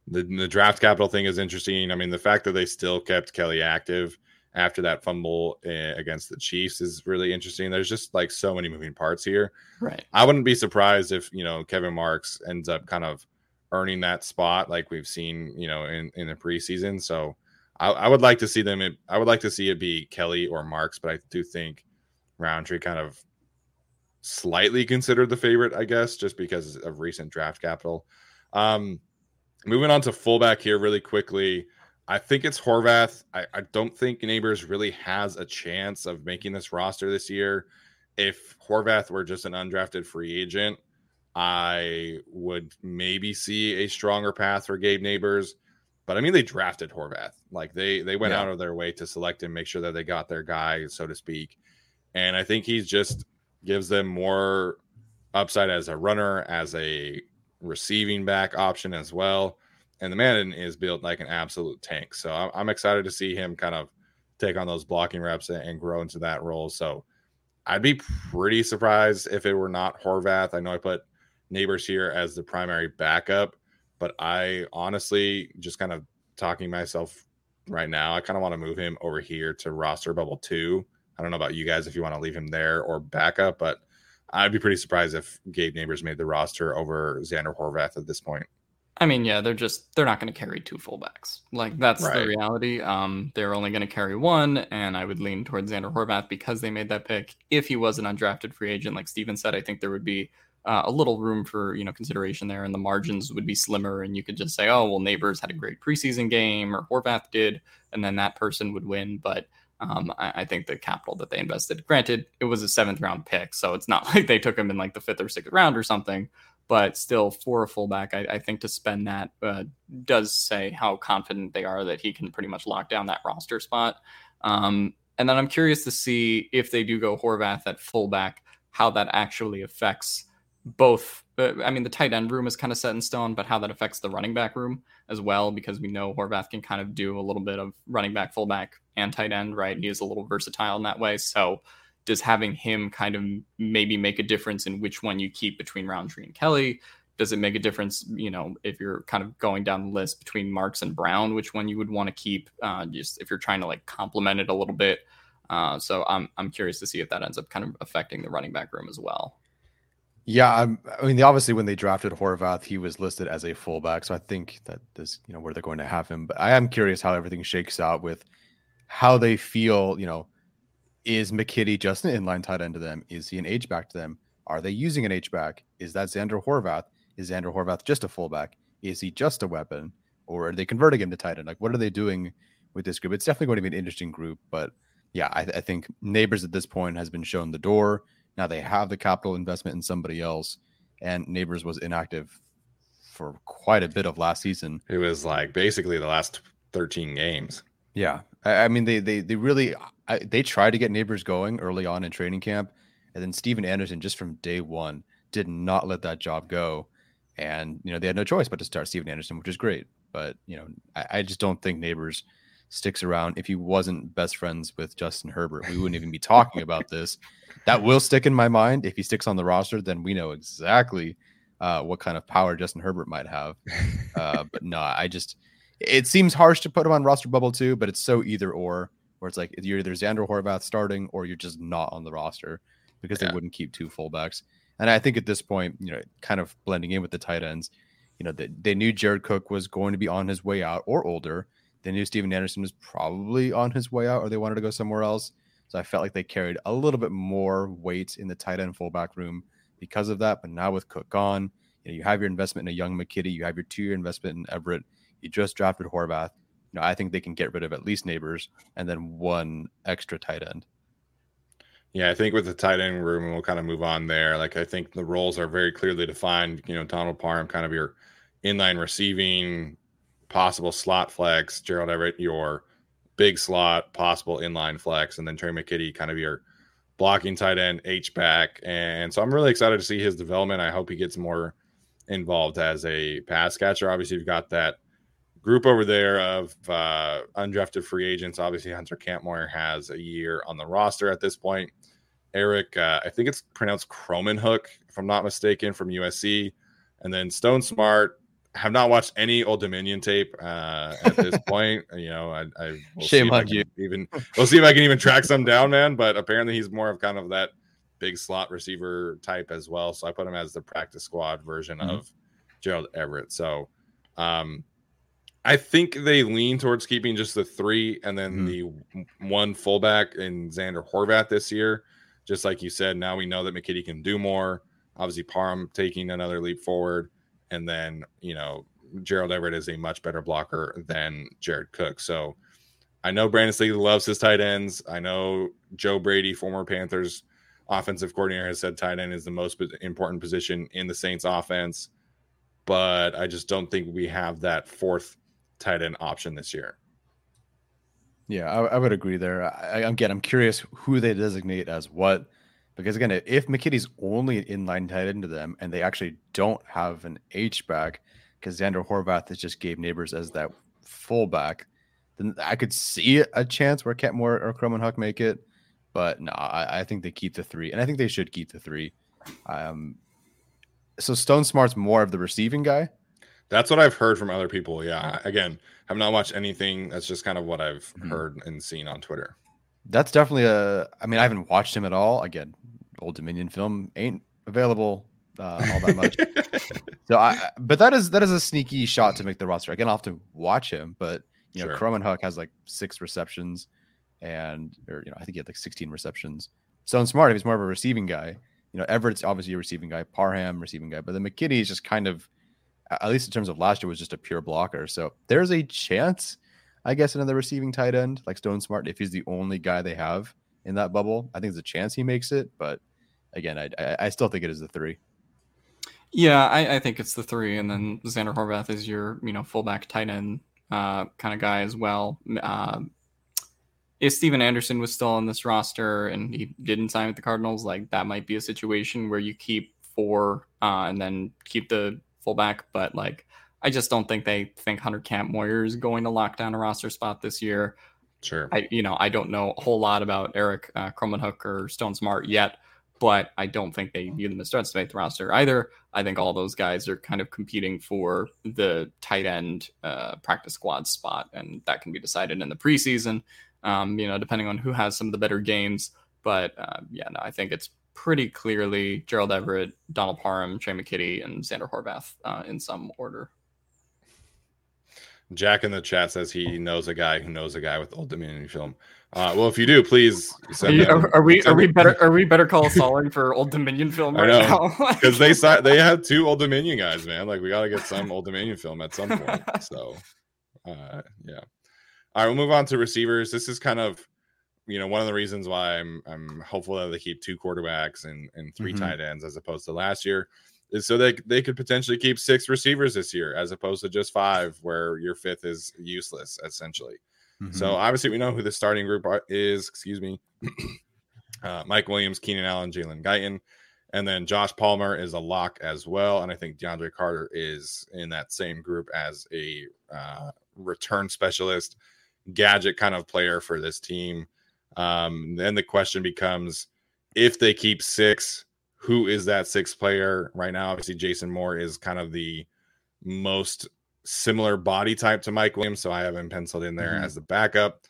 the, the draft capital thing is interesting. I mean, the fact that they still kept Kelley active after that fumble uh, against the Chiefs is really interesting. There's just like so many moving parts here. Right. I wouldn't be surprised if, you know, Kevin Marks ends up kind of earning that spot like we've seen, you know, in, in the preseason. So I, I would like to see them. I would like to see it be Kelley or Marks, but I do think Rountree kind of slightly considered the favorite, I guess, just because of recent draft capital. Um, moving on to fullback here really quickly. I think it's Horvath. I, I, don't think Nabers really has a chance of making this roster this year. If Horvath were just an undrafted free agent, I would maybe see a stronger path for Gabe Nabers. But I mean, they drafted Horvath. Like they they went yeah. out of their way to select him, make sure that they got their guy, so to speak. And I think he just gives them more upside as a runner, as a receiving back option as well and the man is built like an absolute tank. So I'm, I'm excited to see him kind of take on those blocking reps and, and, grow into that role. So I'd be pretty surprised if it were not Horvath. I know I put Nabers here as the primary backup, but I honestly just kind of talking myself right now. I kind of want to move him over here to roster bubble two. I don't know about you guys if you want to leave him there or backup, but I'd be pretty surprised if Gabe Nabers made the roster over Zander Horvath at this point. I mean, yeah, they're just they're not going to carry two fullbacks. Like that's right. the reality. Um, they're only going to carry one, and I would lean towards Zander Horvath because they made that pick. If he was an undrafted free agent, like Steven said, I think there would be uh, a little room for you know consideration there, and the margins would be slimmer, and you could just say, oh, well, Nabers had a great preseason game, or Horvath did, and then that person would win. But um, I, I, think the capital that they invested, granted, it was a seventh round pick, so it's not like they took him in like the fifth or sixth round or something but still for a fullback, I, I think to spend that uh, does say how confident they are that he can pretty much lock down that roster spot. Um, and then I'm curious to see if they do go Horvath at fullback, how that actually affects both. Uh, I mean, the tight end room is kind of set in stone, but how that affects the running back room as well, because we know Horvath can kind of do a little bit of running back, fullback, and tight end, right? He is a little versatile in that way. So does having him kind of maybe make a difference in which one you keep between Rountree and Kelley? Does it make a difference, you know, if you're kind of going down the list between Marks and Brown, which one you would want to keep? Uh, just if you're trying to like complement it a little bit. Uh, so I'm I'm curious to see if that ends up kind of affecting the running back room as well. Yeah, I'm, i mean, obviously, when they drafted Horvath, he was listed as a fullback, so I think that this, you know, where they're going to have him. But I am curious how everything shakes out with how they feel, you know, is McKitty just an inline tight end to them? Is he an H back to them? Are they using an H back? Is that Zander Horvath? Is Zander Horvath just a fullback? Is he just a weapon? Or are they converting him to tight end? Like, what are they doing with this group? It's definitely going to be an interesting group. But yeah, I, I think Nabers at this point has been shown the door. Now they have the capital investment in somebody else. And Nabers was inactive for quite a bit of last season. It was like basically the last 13 games. Yeah, I, I mean they they they really I, they tried to get Nabers going early on in training camp, and then Stephen Anderson just from day one did not let that job go, and you know they had no choice but to start Stephen Anderson, which is great. But you know I, I just don't think Nabers sticks around. If he wasn't best friends with Justin Herbert, we wouldn't even be talking about this. That will stick in my mind. If he sticks on the roster, then we know exactly uh, what kind of power Justin Herbert might have. Uh, but no, I just it seems harsh to put him on roster bubble too, but it's so either or where it's like you're either Zander Horvath starting or you're just not on the roster because yeah. they wouldn't keep two fullbacks. And I think at this point, you know, kind of blending in with the tight ends, you know, they, they knew Jared Cook was going to be on his way out or older. They knew Stephen Anderson was probably on his way out or they wanted to go somewhere else. So I felt like they carried a little bit more weight in the tight end fullback room because of that. But now with Cook gone, you, know, you have your investment in a young McKitty, you have your two year investment in Everett, you just drafted Horvath. You know, I think they can get rid of at least Nabers and then one extra tight end. Yeah, I think with the tight end room, we'll kind of move on there. Like I think the roles are very clearly defined. You know, Donald Parham, kind of your inline receiving, possible slot flex. Gerald Everett, your big slot, possible inline flex, and then Trey McKitty, kind of your blocking tight end, H back. And so I'm really excited to see his development. I hope he gets more involved as a pass catcher. Obviously, you've got that group over there of uh, undrafted free agents. Obviously, Hunter Kampmoyer has a year on the roster at this point. Eric, uh, I think it's pronounced Krommenhoek, if I'm not mistaken, from USC. And then Stone Smartt, have not watched any Old Dominion tape uh, at this point. You know, I, I we'll shame on you. Even we'll see if I can even track some down, man. But apparently, he's more of kind of that big slot receiver type as well. So I put him as the practice squad version mm-hmm. of Gerald Everett. So um, I think they lean towards keeping just the three and then mm-hmm. the one fullback in Zander Horvath this year. Just like you said, now we know that McKitty can do more. Obviously, Parham taking another leap forward. And then, you know, Gerald Everett is a much better blocker than Jared Cook. So I know Brandon Staley loves his tight ends. I know Joe Brady, former Panthers offensive coordinator, has said tight end is the most important position in the Saints offense. But I just don't think we have that fourth tight end option this year. Yeah, I, I would agree there. I, again, I'm curious who they designate as what, because again, if McKitty's only inline tight end to them and they actually don't have an H back, because Zander Horvath is just Gabe Nabers as that fullback, then I could see a chance where Kampmoyer or Krommenhoek make it. But no, I, I, think they keep the three, and I think they should keep the three. Um, so Stone Smartt's more of the receiving guy. That's what I've heard from other people. Yeah. Again, I've not watched anything. That's just kind of what I've mm-hmm. heard and seen on Twitter. That's definitely a. I mean, I haven't watched him at all. Again, Old Dominion film ain't available uh, all that much. so I, but that is that is a sneaky shot to make the roster. I'll have to watch him, but you know, sure. Krommenhoek has like six receptions, and or you know, I think he had like 16 receptions. So Smartt if he's more of a receiving guy. You know, Everett's obviously a receiving guy, Parham receiving guy, but then McKitty is just kind of at least in terms of last year, was just a pure blocker. So there's a chance, I guess, another receiving tight end like Stone Smartt, if he's the only guy they have in that bubble, I think there's a chance he makes it. But again, I, I, I still think it is the three. Yeah, I, I, think it's the three, and then Zander Horvath is your you know fullback tight end uh, kind of guy as well. Uh, if Stephen Anderson was still on this roster and he didn't sign with the Cardinals, like that might be a situation where you keep four uh, and then keep the fullback, but like I just don't think they think Hunter Kampmoyer is going to lock down a roster spot this year. Sure. I you know I don't know a whole lot about Eric uh, Krommenhoek or Stone Smartt yet, but I don't think they view them as threats to make the roster either. I think all those guys are kind of competing for the tight end uh, practice squad spot, and that can be decided in the preseason. Um, you know, depending on who has some of the better games. But uh, yeah, no, I think it's pretty clearly Gerald Everett, Donald Parham, Trey McKitty, and Zander Horvath uh, in some order. Jack in the chat says he knows a guy who knows a guy with Old Dominion film. Uh, well, if you do, please send. Are, are, are we are we better are we better call Solling for Old Dominion film right now? Because they they have two Old Dominion guys, man. Like we got to get some Old Dominion film at some point. So, uh, yeah. All right, we'll move on to receivers. This is kind of you know, one of the reasons why I'm I'm hopeful that they keep two quarterbacks and and 3 mm-hmm. tight ends as opposed to last year is so they they could potentially keep six receivers this year as opposed to just five, where your fifth is useless essentially. Mm-hmm. So obviously we know who the starting group are, is. Excuse me, uh, Mike Williams, Keenan Allen, Jalen Guyton, and then Josh Palmer is a lock as well. And I think DeAndre Carter is in that same group as a uh, return specialist, gadget kind of player for this team. Um, then the question becomes if they keep six, who is that sixth player right now? Obviously, Jason Moore is kind of the most similar body type to Mike Williams, so I have him penciled in there mm-hmm. as the backup.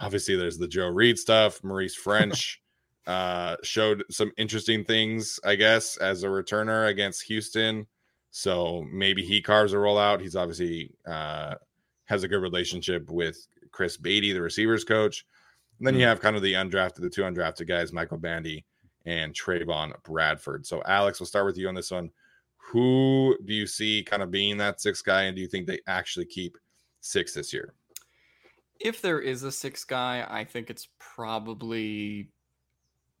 Obviously, there's the Joe Reed stuff. Maurice Ffrench uh, showed some interesting things, I guess, as a returner against Houston. So maybe he carves a rollout. He's obviously uh, has a good relationship with Chris Beatty, the receivers coach. And then you Mm. have kind of the undrafted, the two undrafted guys, Michael Bandy and Trevon Bradford. So, Alex, we'll start with you on this one. Who do you see kind of being that sixth guy, and do you think they actually keep six this year? If there is a six guy, I think it's probably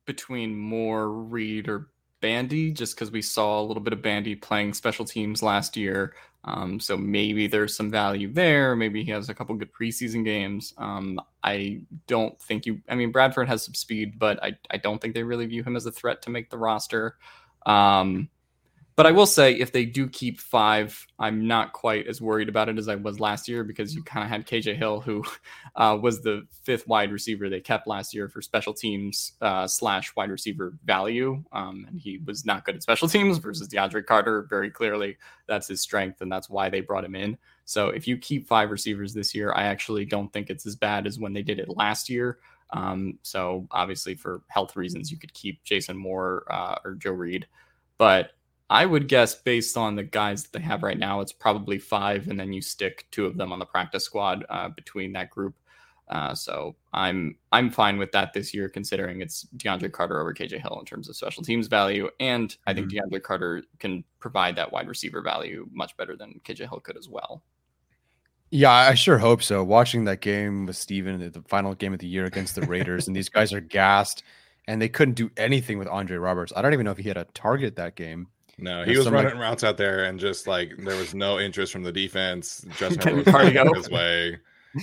between Moore, Reed, or Bandy, just because we saw a little bit of Bandy playing special teams last year. Um, so maybe there's some value there. Maybe he has a couple good preseason games. Um, I don't think you. I mean, Bradford has some speed, but I I don't think they really view him as a threat to make the roster. Um, but I will say, if they do keep five, I'm not quite as worried about it as I was last year because you kind of had KJ Hill, who uh, was the fifth wide receiver they kept last year for special teams uh, slash wide receiver value, um, and he was not good at special teams versus DeAndre Carter. Very clearly, that's his strength, and that's why they brought him in. So if you keep five receivers this year, I actually don't think it's as bad as when they did it last year. Um, so obviously, for health reasons, you could keep Jason Moore uh, or Joe Reed, but I would guess based on the guys that they have right now, it's probably five, and then you stick two of them on the practice squad uh, between that group. Uh, so I'm I'm fine with that this year, considering it's DeAndre Carter over KJ Hill in terms of special teams value, and I think DeAndre Carter can provide that wide receiver value much better than KJ Hill could as well. Yeah, I sure hope so. Watching that game with Steven, the- the final game of the year against the Raiders, and these guys are gassed, and they couldn't do anything with Andre Roberts. I don't even know if he had a target that game. No, he was some, like- running routes out there, and just like there was no interest from the defense. Justin Getting Herbert going his way.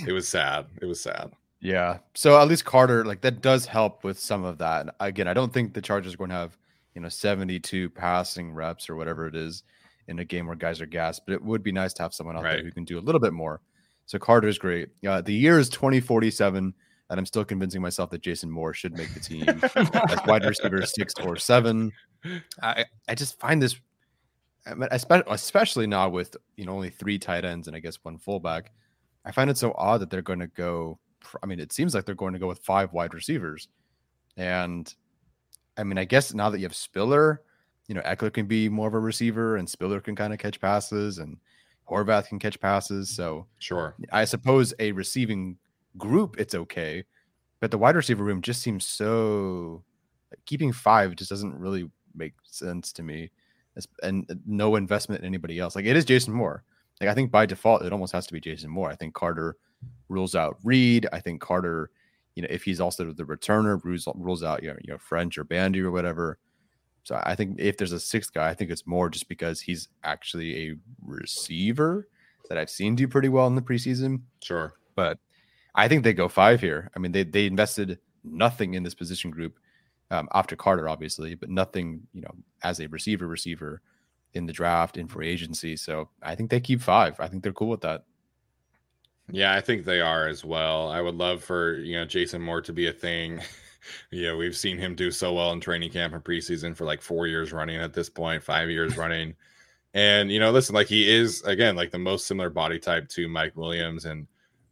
It was sad. It was sad. Yeah. So at least Carter, like that does help with some of that. And again, I don't think the Chargers are going to have, you know, 72 passing reps or whatever it is in a game where guys are gassed, but it would be nice to have someone out there who can do a little bit more. So Carter's great. Uh, the year is 2047, and I'm still convincing myself that Jason Moore should make the team as wide receiver six or seven. I, I just find this, I especially now with, you know, only three tight ends and I guess one fullback. I find it so odd that they're going to go. I mean, it seems like they're going to go with five wide receivers, and I mean, I guess now that you have Spiller, you know, Ekeler can be more of a receiver, and Spiller can kind of catch passes, and Horvath can catch passes. So Sure. I suppose a receiving group, it's okay, but the wide receiver room just seems so. Keeping five just doesn't really make sense to me, and uh, no investment in anybody else. Like it is Jason Moore. Like I think by default, it almost has to be Jason Moore. I think Carter rules out Reed. I think Carter, you know, if he's also the returner, rules rules out you know, you know Ffrench or Bandy or whatever. So I think if there's a sixth guy, I think it's more just because he's actually a receiver that I've seen do pretty well in the preseason. Sure. But I think they go five here. I mean, they they invested nothing in this position group um, after Carter, obviously, but nothing, you know, as a receiver receiver in the draft in free agency. So I think they keep five. I think they're cool with that. Yeah, I think they are as well. I would love for you know Jason Moore to be a thing. yeah, we've seen him do so well in training camp and preseason for like four years running at this point, five years running. And you know, listen, like he is again like the most similar body type to Mike Williams, and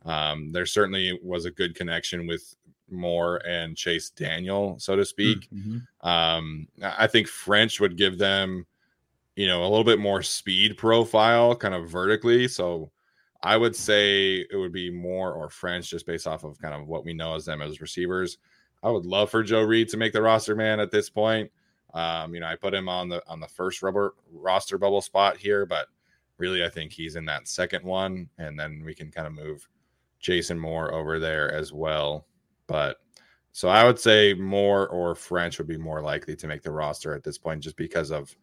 um, there certainly was a good connection with Moore and Chase Daniel, so to speak. Um, I think Ffrench would give them, you know, a little bit more speed profile, kind of vertically. So I would say it would be Moore or French, just based off of kind of what we know as them as receivers. I would love for Joe Reed to make the roster, man. At this point, um, you know, I put him on the on the first rubber roster bubble spot here, but really, I think he's in that second one, and then we can kind of move Jason Moore over there as well. But so I would say Moore or Ffrench would be more likely to make the roster at this point, just because of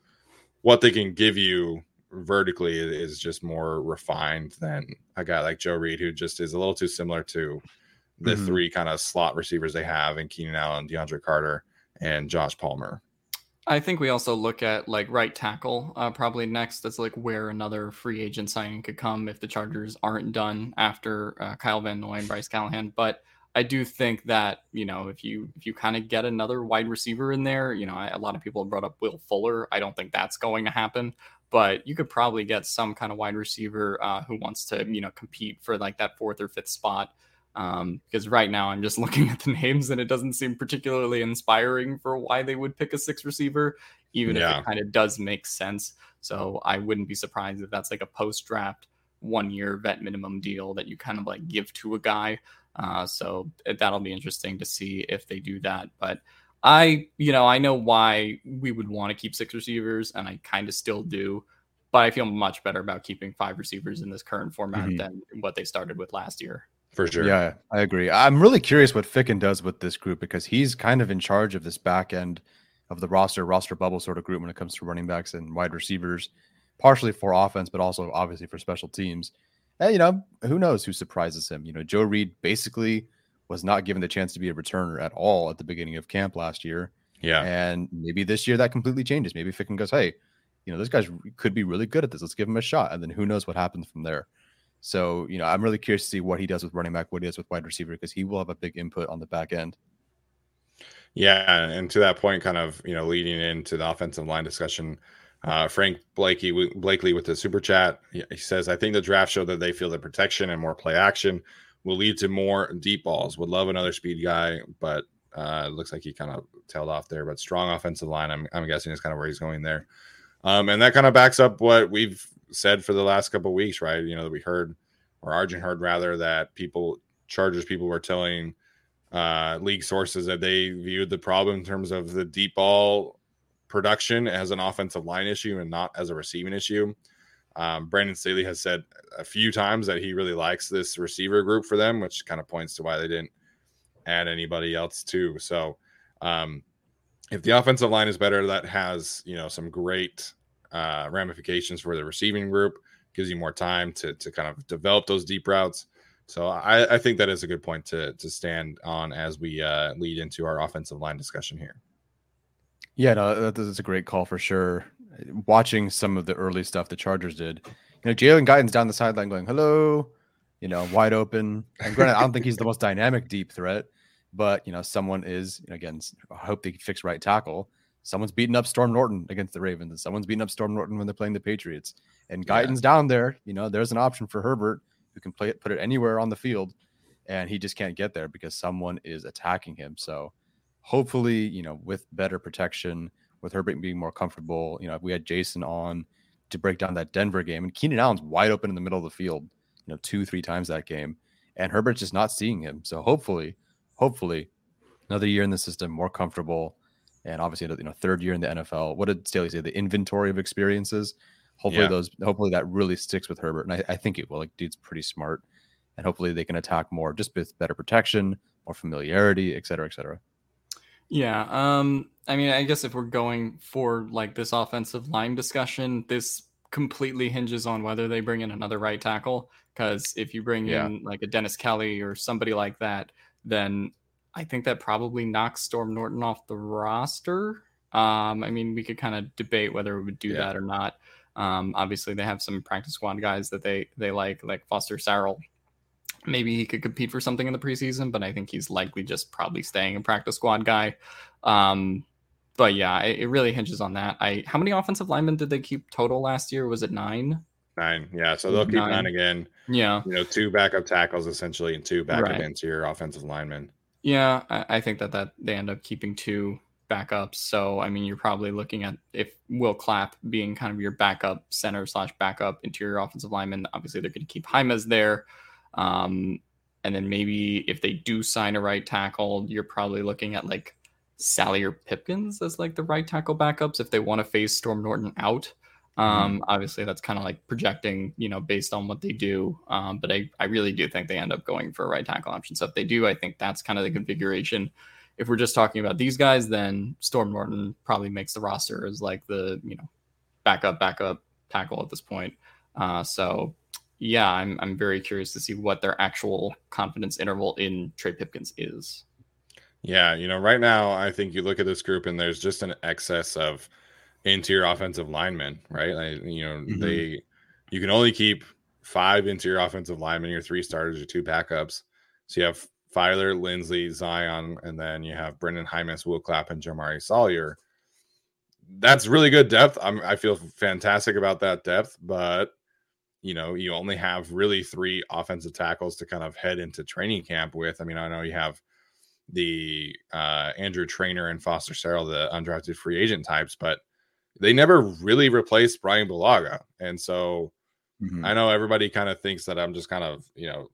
what they can give you vertically is just more refined than a guy like Joe Reed, who just is a little too similar to the Mhm. three kind of slot receivers they have in Keenan Allen, DeAndre Carter, and Josh Palmer. I think we also look at like right tackle uh, probably next. That's like where another free agent signing could come if the Chargers aren't done after uh, Kyle Van Noy and Bryce Callahan. But I do think that you know if you if you kind of get another wide receiver in there, you know I, a lot of people have brought up Will Fuller. I don't think that's going to happen, but you could probably get some kind of wide receiver uh, who wants to you know compete for like that fourth or fifth spot. Um, because right now I'm just looking at the names and it doesn't seem particularly inspiring for why they would pick a six receiver, even if it kind of does make sense. So I wouldn't be surprised if that's like a post draft one year vet minimum deal that you kind of like give to a guy. Uh, so that'll be interesting to see if they do that. But I, you know, I know why we would want to keep six receivers, and I kind of still do. But I feel much better about keeping five receivers in this current format mm-hmm. than what they started with last year. For sure. Yeah, I agree. I'm really curious what Ficken does with this group because he's kind of in charge of this back end of the roster, roster bubble sort of group when it comes to running backs and wide receivers, partially for offense, but also obviously for special teams. And, you know, who knows who surprises him? You know, Joe Reed basically was not given the chance to be a returner at all at the beginning of camp last year. Yeah. And maybe this year that completely changes. Maybe Ficken goes, hey, you know, this guy's could be really good at this. Let's give him a shot. And then who knows what happens from there. So, you know, I'm really curious to see what he does with running back, what he does with wide receiver, because he will have a big input on the back end. Yeah, and to that point, kind of you know, leading into the offensive line discussion, uh, Frank Blakey Blakely with the super chat, he says, "I think the draft showed that they feel the protection and more play action will lead to more deep balls. Would love another speed guy, but uh, looks like he kind of tailed off there. But strong offensive line, I'm, I'm guessing is kind of where he's going there, um, and that kind of backs up what we've said for the last couple weeks, right? You know, that we heard or Arjun heard rather that people Chargers people were telling." uh, league sources that they viewed the problem in terms of the deep ball production as an offensive line issue and not as a receiving issue. Um, Brandon Staley has said a few times that he really likes this receiver group for them, which kind of points to why they didn't add anybody else too. So, um, if the offensive line is better, that has you know some great uh, ramifications for the receiving group. Gives you more time to to kind of develop those deep routes. So I, I, think that is a good point to to stand on as we uh, lead into our offensive line discussion here. Yeah, no, that is a great call for sure. Watching some of the early stuff the Chargers did, you know, Jalen Guyton's down the sideline going, "Hello," you know, wide open. And granted, I don't think he's the most dynamic deep threat, but you know, someone is. You know, again, I hope they fix right tackle. Someone's beating up Storm Norton against the Ravens, and someone's beating up Storm Norton when they're playing the Patriots. And Guyton's yeah. down there. You know, there's an option for Herbert who can play it, put it anywhere on the field, and he just can't get there because someone is attacking him. So hopefully, you know, with better protection, with Herbert being more comfortable, you know, if we had Jason on to break down that Denver game, and Keenan Allen's wide open in the middle of the field, you know, two, three times that game, and Herbert's just not seeing him. So hopefully, hopefully, another year in the system, more comfortable, and obviously, you know, third year in the NFL. What did Staley say? The inventory of experiences hopefully yeah. those hopefully that really sticks with Herbert, and I, I, think it will. Like, dude's pretty smart, and hopefully they can attack more, just with better protection, more familiarity, et cetera, et cetera. Yeah, um, I mean, I guess if we're going for like this offensive line discussion, this completely hinges on whether they bring in another right tackle. Because if you bring yeah. in like a Dennis Kelly or somebody like that, then I think that probably knocks Storm Norton off the roster. Um, I mean, we could kind of debate whether we would do yeah. that or not. Um, obviously, they have some practice squad guys that they they like, like Foster Sarell. Maybe he could compete for something in the preseason, but I think he's likely just probably staying a practice squad guy. Um, but yeah, it, it, really hinges on that. I how many offensive linemen did they keep total last year? Was it nine? Nine, yeah. So they'll keep nine, nine again. Yeah, you know, two backup tackles essentially, and two backup right. interior offensive linemen. Yeah, I, I think that that they end up keeping two backups. So I mean, you're probably looking at if Will Clapp being kind of your backup center slash backup interior offensive lineman. Obviously, they're going to keep Jaimes there. Um, and then maybe if they do sign a right tackle, you're probably looking at like Salyer or Pipkins as like the right tackle backups if they want to phase Storm Norton out. Um, mm-hmm. Obviously, that's kind of like projecting, you know, based on what they do. Um, but I, I really do think they end up going for a right tackle option. So if they do, I think that's kind of the configuration if we're just talking about these guys, then Storm Norton probably makes the roster as like the you know backup backup tackle at this point. Uh, so yeah, I'm I'm very curious to see what their actual confidence interval in Trey Pipkins is. Yeah, you know, right now I think you look at this group and there's just an excess of interior offensive linemen, right? Like, you know, mm-hmm. they you can only keep five interior offensive linemen, your three starters, your two backups. So you have Feiler, Linsley, Zion, and then you have Brenden Jaimes, Will Clapp, and Jamaree Salyer. That's really good depth. I'm, I feel fantastic about that depth, but you know, you only have really three offensive tackles to kind of head into training camp with. I mean, I know you have the uh, Andrew Trainer and Foster Sarell, the undrafted free agent types, but they never really replaced Brian Bulaga. And so mm-hmm. I know everybody kind of thinks that I'm just kind of, you know,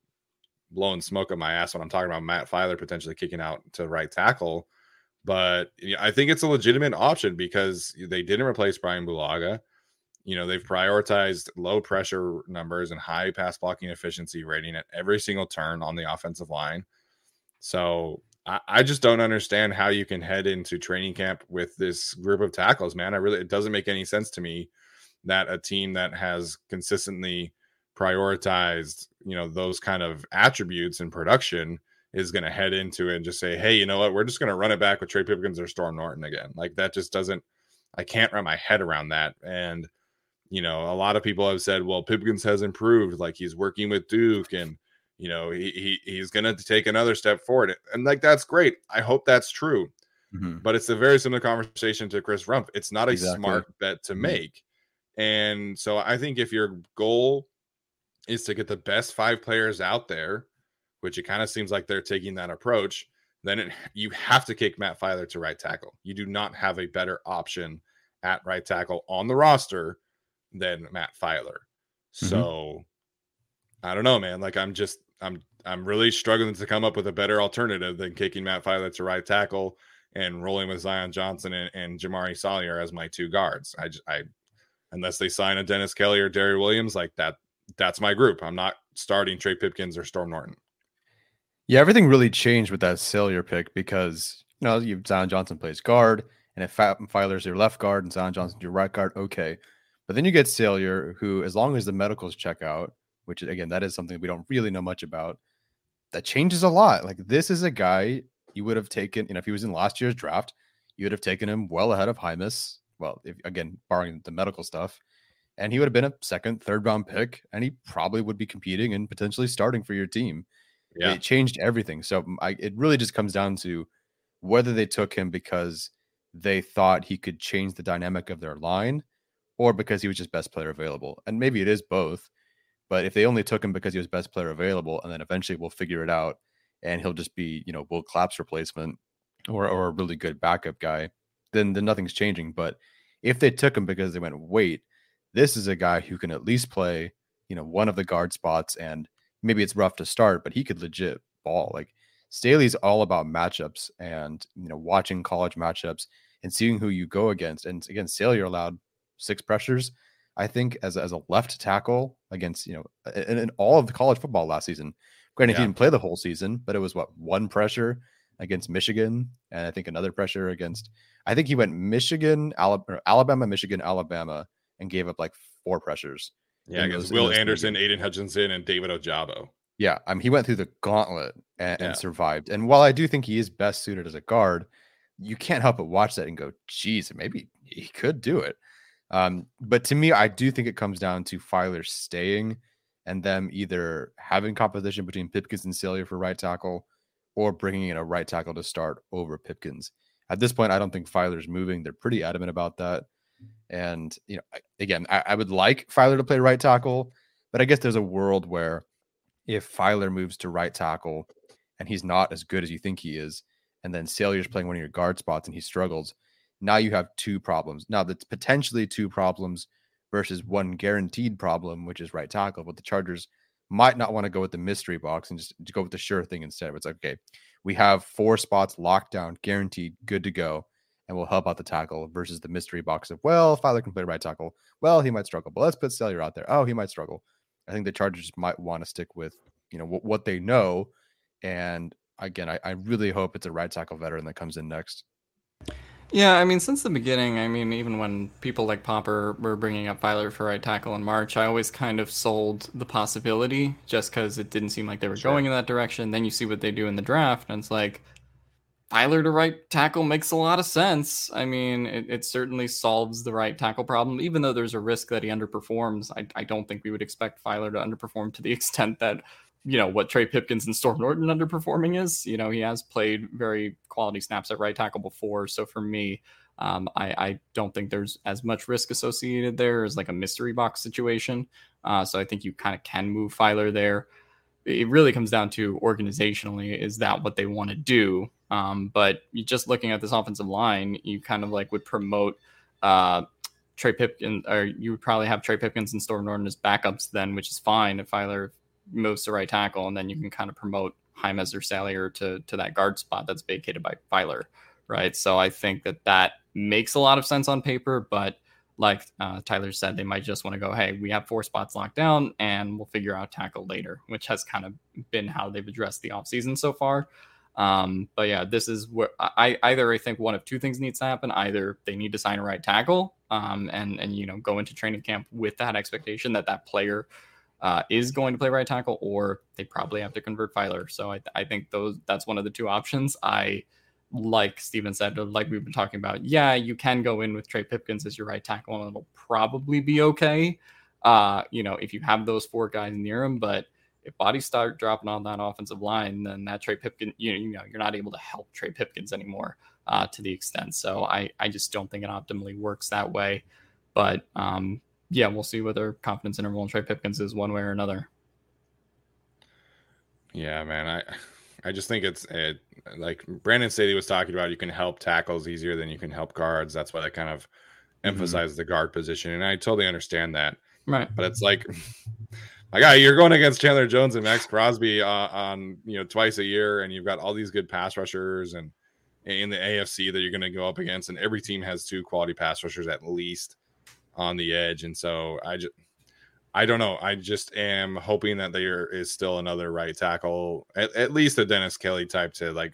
blowing smoke up my ass when I'm talking about Matt Feiler potentially kicking out to right tackle. But I think it's a legitimate option because they didn't replace Brian Bulaga. You know, they've prioritized low pressure numbers and high pass blocking efficiency rating at every single turn on the offensive line. So I, I just don't understand how you can head into training camp with this group of tackles, man. I really, it doesn't make any sense to me that a team that has consistently prioritized, you know, those kind of attributes in production is going to head into it and just say, hey, you know what? We're just going to run it back with Trey Pipkins or Storm Norton again. Like that just doesn't, I can't wrap my head around that. And, you know, a lot of people have said, well, Pipkins has improved. Like he's working with Duke and, you know, he, he he's going to take another step forward. And like, that's great. I hope that's true. Mm-hmm. But it's a very similar conversation to Chris Rumph. It's not a exactly. smart bet to mm-hmm. make. And so I think if your goal is to get the best five players out there, which it kind of seems like they're taking that approach, then it, you have to kick Matt Feiler to right tackle. You do not have a better option at right tackle on the roster than Matt Feiler. Mm-hmm. So I don't know, man. Like I'm just I'm I'm really struggling to come up with a better alternative than kicking Matt Feiler to right tackle and rolling with Zion Johnson and, and Jamaree Salyer as my two guards. I just I unless they sign a Dennis Kelly or Derry Williams, like that that's my group. I'm not starting Trey Pipkins or Storm Norton. Yeah, everything really changed with that Salyer pick because you know you Zion Johnson plays guard, and if Feiler's your left guard and Zion Johnson's your right guard, okay. But then you get Salyer, who, as long as the medicals check out, which again that is something we don't really know much about, that changes a lot. Like this is a guy you would have taken, you know, if he was in last year's draft, you would have taken him well ahead of Jaimes. Well, if, again, barring the medical stuff, and he would have been a second, third round pick, and he probably would be competing and potentially starting for your team. Yeah. It changed everything. So I, it really just comes down to whether they took him because they thought he could change the dynamic of their line or because he was just best player available. And maybe it is both. But if they only took him because he was best player available, and then eventually we'll figure it out and he'll just be, you know, Will Clapp's replacement or, or a really good backup guy, then, then nothing's changing. But if they took him because they went, wait, this is a guy who can at least play, you know, one of the guard spots and maybe it's rough to start, but he could legit ball. Like Staley's all about matchups and you know watching college matchups and seeing who you go against. And again, Salyer allowed six pressures. I think as as a left tackle against you know in, in all of the college football last season. Granted, yeah. he didn't play the whole season, but it was what one pressure against Michigan, and I think another pressure against. I think he went Michigan, Alabama, Michigan, Alabama, and gave up like four pressures. Yeah, against Will Anderson, games. Aidan Hutchinson, and David Ojabo. Yeah, I mean, he went through the gauntlet and, yeah. and, survived. And while I do think he is best suited as a guard, you can't help but watch that and go, geez, maybe he could do it. Um, but to me, I do think it comes down to Feiler staying and them either having competition between Pipkins and Salyer for right tackle or bringing in a right tackle to start over Pipkins. At this point, I don't think Feiler's moving. They're pretty adamant about that. And you know, again, I, I, would like Feiler to play right tackle, but I guess there's a world where if Feiler moves to right tackle and he's not as good as you think he is, and then Salyer's playing one of your guard spots and he struggles, now you have two problems. Now that's potentially two problems versus one guaranteed problem, which is right tackle. But the Chargers might not want to go with the mystery box and just go with the sure thing instead. It's like, okay, we have four spots locked down, guaranteed, good to go and will help out the tackle versus the mystery box of, well, Feiler can play right tackle. Well, he might struggle, but let's put Salyer out there. Oh, he might struggle. I think the Chargers might want to stick with, you know, w- what they know. And again, I, I really hope it's a right tackle veteran that comes in next. Yeah, I mean, since the beginning, I mean, even when people like Popper were bringing up Feiler for right tackle in March, I always kind of sold the possibility just because it didn't seem like they were sure. going in that direction. Then you see what they do in the draft, and it's like, Feiler to right tackle makes a lot of sense. I mean, it, it, certainly solves the right tackle problem, even though there's a risk that he underperforms. I, I don't think we would expect Feiler to underperform to the extent that, you know, what Trey Pipkins and Storm Norton underperforming is. You know, he has played very quality snaps at right tackle before. So for me, um, I, I, don't think there's as much risk associated there as like a mystery box situation. Uh, so I think you kind of can move Feiler there. It really comes down to organizationally, is that what they want to do? Um, but just looking at this offensive line, you kind of like would promote uh, Trey Pipkins, or you would probably have Trey Pipkins and Storm Norton as backups then, which is fine if Feiler moves to right tackle, and then you can kind of promote Jaimes or Salyer to to that guard spot that's vacated by Feiler, right? So I think that that makes a lot of sense on paper, but like uh, Tyler said, they might just want to go, hey, we have four spots locked down and we'll figure out tackle later, which has kind of been how they've addressed the offseason so far. Um, but yeah, this is where I either I think one of two things needs to happen. Either they need to sign a right tackle um, and and you know go into training camp with that expectation that that player uh, is going to play right tackle, or they probably have to convert Feiler. So I, I think those that's one of the two options. I like Steven said, like we've been talking about, yeah, you can go in with Trey Pipkins as your right tackle, and it'll probably be okay. Uh, you know, if you have those four guys near him, but if bodies start dropping on that offensive line, then that Trey Pipkins, you know, you know, you're not able to help Trey Pipkins anymore uh, to the extent. So I, I just don't think it optimally works that way. But um, yeah, we'll see whether confidence interval in Trey Pipkins is one way or another. Yeah, man, I I just think it's it, like Brandon Staley was talking about. You can help tackles easier than you can help guards. That's why they kind of mm-hmm. emphasize the guard position, and I totally understand that. Right, but it's like, my guy, you're going against Chandler Jones and Maxx Crosby uh, on you know twice a year, and you've got all these good pass rushers and in the AFC that you're going to go up against, and every team has two quality pass rushers at least on the edge, and so I just I don't know. I just am hoping that there is still another right tackle, at, at, least a Dennis Kelly type to like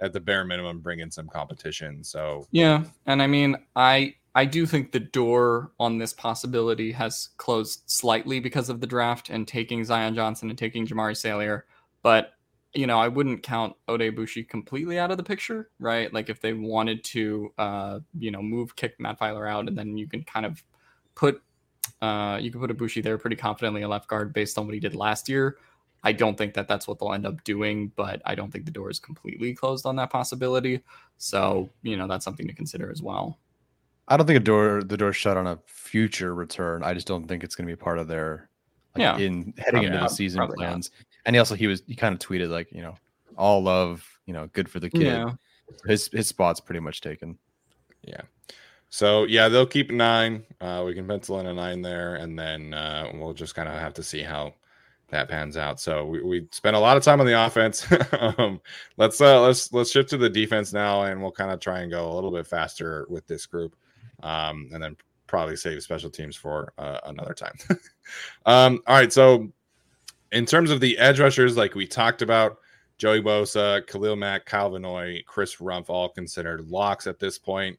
at the bare minimum bring in some competition. So yeah, and I mean, I I do think the door on this possibility has closed slightly because of the draft and taking Zion Johnson and taking Jamaree Salyer, but you know, I wouldn't count Oday Aboushi completely out of the picture, right? Like if they wanted to, uh, you know, move, kick Matt Feiler out, and then you can kind of put uh, you can put Aboushi there pretty confidently in left guard based on what he did last year. I don't think that that's what they'll end up doing, but I don't think the door is completely closed on that possibility. So, you know, that's something to consider as well. I don't think a door the door shut on a future return. I just don't think it's going to be part of their like, yeah in heading probably into not, the season plans. Not. And he also he was he kind of tweeted like you know all love you know good for the kid. Yeah. His his spot's pretty much taken. Yeah. So yeah, they'll keep nine. Uh, we can pencil in a nine there, and then uh, we'll just kind of have to see how that pans out. So we, we spent a lot of time on the offense. um, let's uh, let's let's shift to the defense now, and we'll kind of try and go a little bit faster with this group, um, and then probably save special teams for uh, another time. um, all right, so in terms of the edge rushers, like we talked about, Joey Bosa, Khalil Mack, Kyle Van Chris Rumph, all considered locks at this point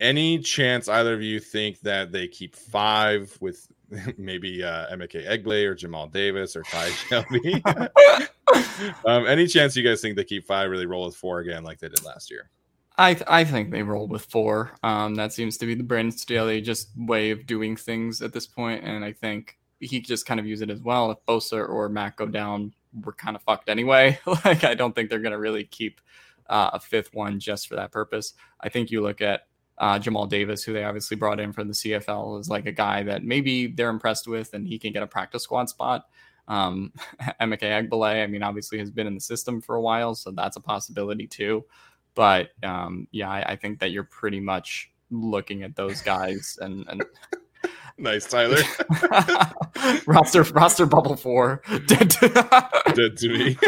any chance either of you think that they keep five with maybe uh, Emeka Egbule or Jamal Davis or Ty Shelby? um, any chance you guys think they keep five, really roll with four again like they did last year? I th- I think they roll with four. Um, that seems to be the Brandon Staley just way of doing things at this point, and I think he just kind of use it as well. If Bosa or Mack go down, we're kind of fucked anyway. like I don't think they're gonna really keep uh, a fifth one just for that purpose. I think you look at uh, Jamal Davis, who they obviously brought in from the CFL, is like a guy that maybe they're impressed with and he can get a practice squad spot. Um, Emeka Egbule, I mean, obviously has been in the system for a while, so that's a possibility too. But um, yeah, I, I, think that you're pretty much looking at those guys and. and nice, Tyler. roster roster bubble four dead to, dead to me.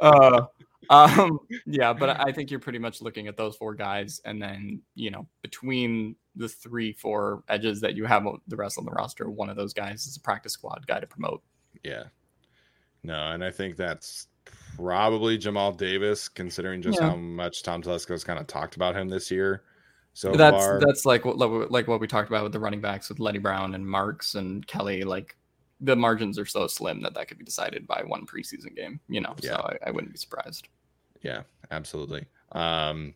uh, um, yeah, but I think you're pretty much looking at those four guys, and then you know between the three, four edges that you have the rest on the roster, one of those guys is a practice squad guy to promote. Yeah, no, and I think that's probably Jamal Davis, considering just yeah. how much Tom Telesco's kind of talked about him this year. So that's far. that's like what like what we talked about with the running backs with Leddie Brown and Marks and Kelley. Like the margins are so slim that that could be decided by one preseason game. You know, yeah. so I, I wouldn't be surprised. Yeah, absolutely. Um,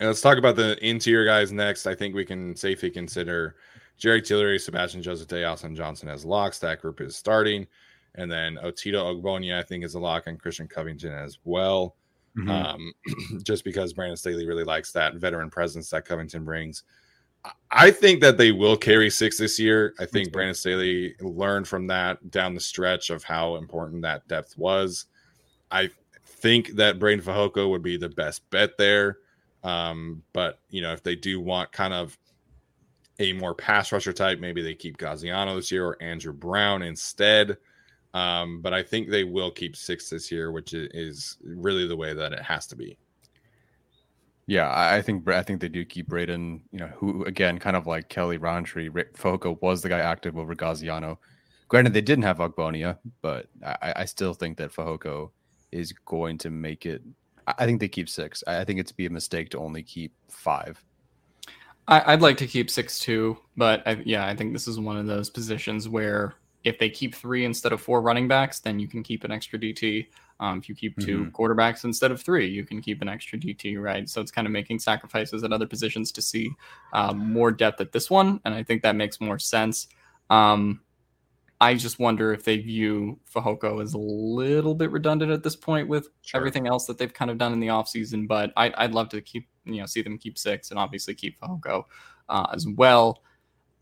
let's talk about the interior guys next. I think we can safely consider Jerry Tillery, Sebastian Joseph, Austin Johnson as locks. That group is starting. And then Otito Ogbonnia, I think, is a lock, and Christian Covington as well. Mm-hmm. Um, just because Brandon Staley really likes that veteran presence that Covington brings. I think that they will carry six this year. I think Brandon Staley learned from that down the stretch of how important that depth was. I think that Breiden Fehoko would be the best bet there. Um, but you know, if they do want kind of a more pass rusher type, maybe they keep Gaziano this year or Andrew Brown instead. Um, but I think they will keep six this year, which is really the way that it has to be. Yeah, I think I think they do keep Breiden. You know, who again, kind of like Kelley Rountree, Fehoko was the guy active over Gaziano. Granted, they didn't have Ogbonnia, but I, I still think that Fehoko is going to make it. I think they keep six. I think it's be a mistake to only keep five. I, would like to keep six too, but I, yeah, I think this is one of those positions where if they keep three instead of four running backs, then you can keep an extra DT. Um, if you keep 2 mm-hmm. quarterbacks instead of three, you can keep an extra DT, right? So it's kind of making sacrifices at other positions to see um, more depth at this one, and I think that makes more sense. Um, I just wonder if they view Fehoko as a little bit redundant at this point with sure. everything else that they've kind of done in the offseason. But I, would love to keep, you know, see them keep six and obviously keep Fehoko uh, as well.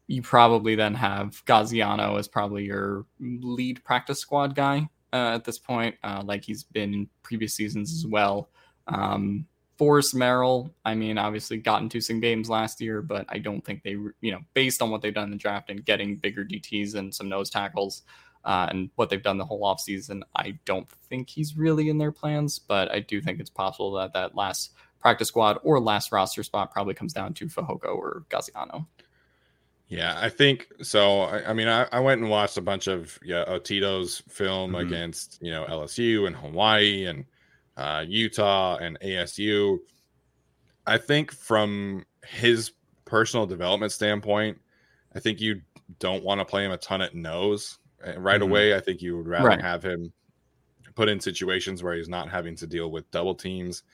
You probably then have Gaziano as probably your lead practice squad guy uh, at this point, uh, like he's been in previous seasons as well. Um, Forrest Merrill, I mean, obviously got into some games last year, but I don't think they, you know, based on what they've done in the draft and getting bigger DTs and some nose tackles uh, and what they've done the whole offseason, I don't think he's really in their plans. But I do think it's possible that that last practice squad or last roster spot probably comes down to Fehoko or Gaziano. Yeah, I think so. I, I mean, I, I, went and watched a bunch of yeah Tito's film mm-hmm. against you know LSU and Hawaii and uh, Utah and ASU. I think from his personal development standpoint, I think you don't want to play him a ton at nose uh, right mm-hmm. away. I think you would rather right. have him put in situations where he's not having to deal with double teams.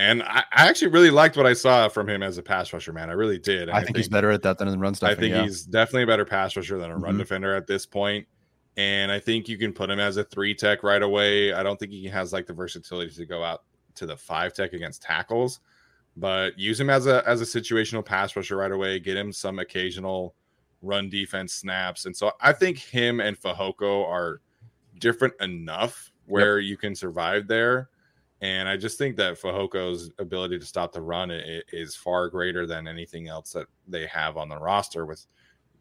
And I, I, actually really liked what I saw from him as a pass rusher, man. I really did. I, I, think, he's better at that than in run stuff. I think yeah. he's definitely a better pass rusher than a run mm-hmm. defender at this point. and I think you can put him as a three tech right away. I don't think he has like the versatility to go out to the five tech against tackles, but use him as a as a situational pass rusher right away. Get him some occasional run defense snaps, and so I think him and Fehoko are different enough where yep. you can survive there. And I just think that Fehoko's ability to stop the run is far greater than anything else that they have on the roster with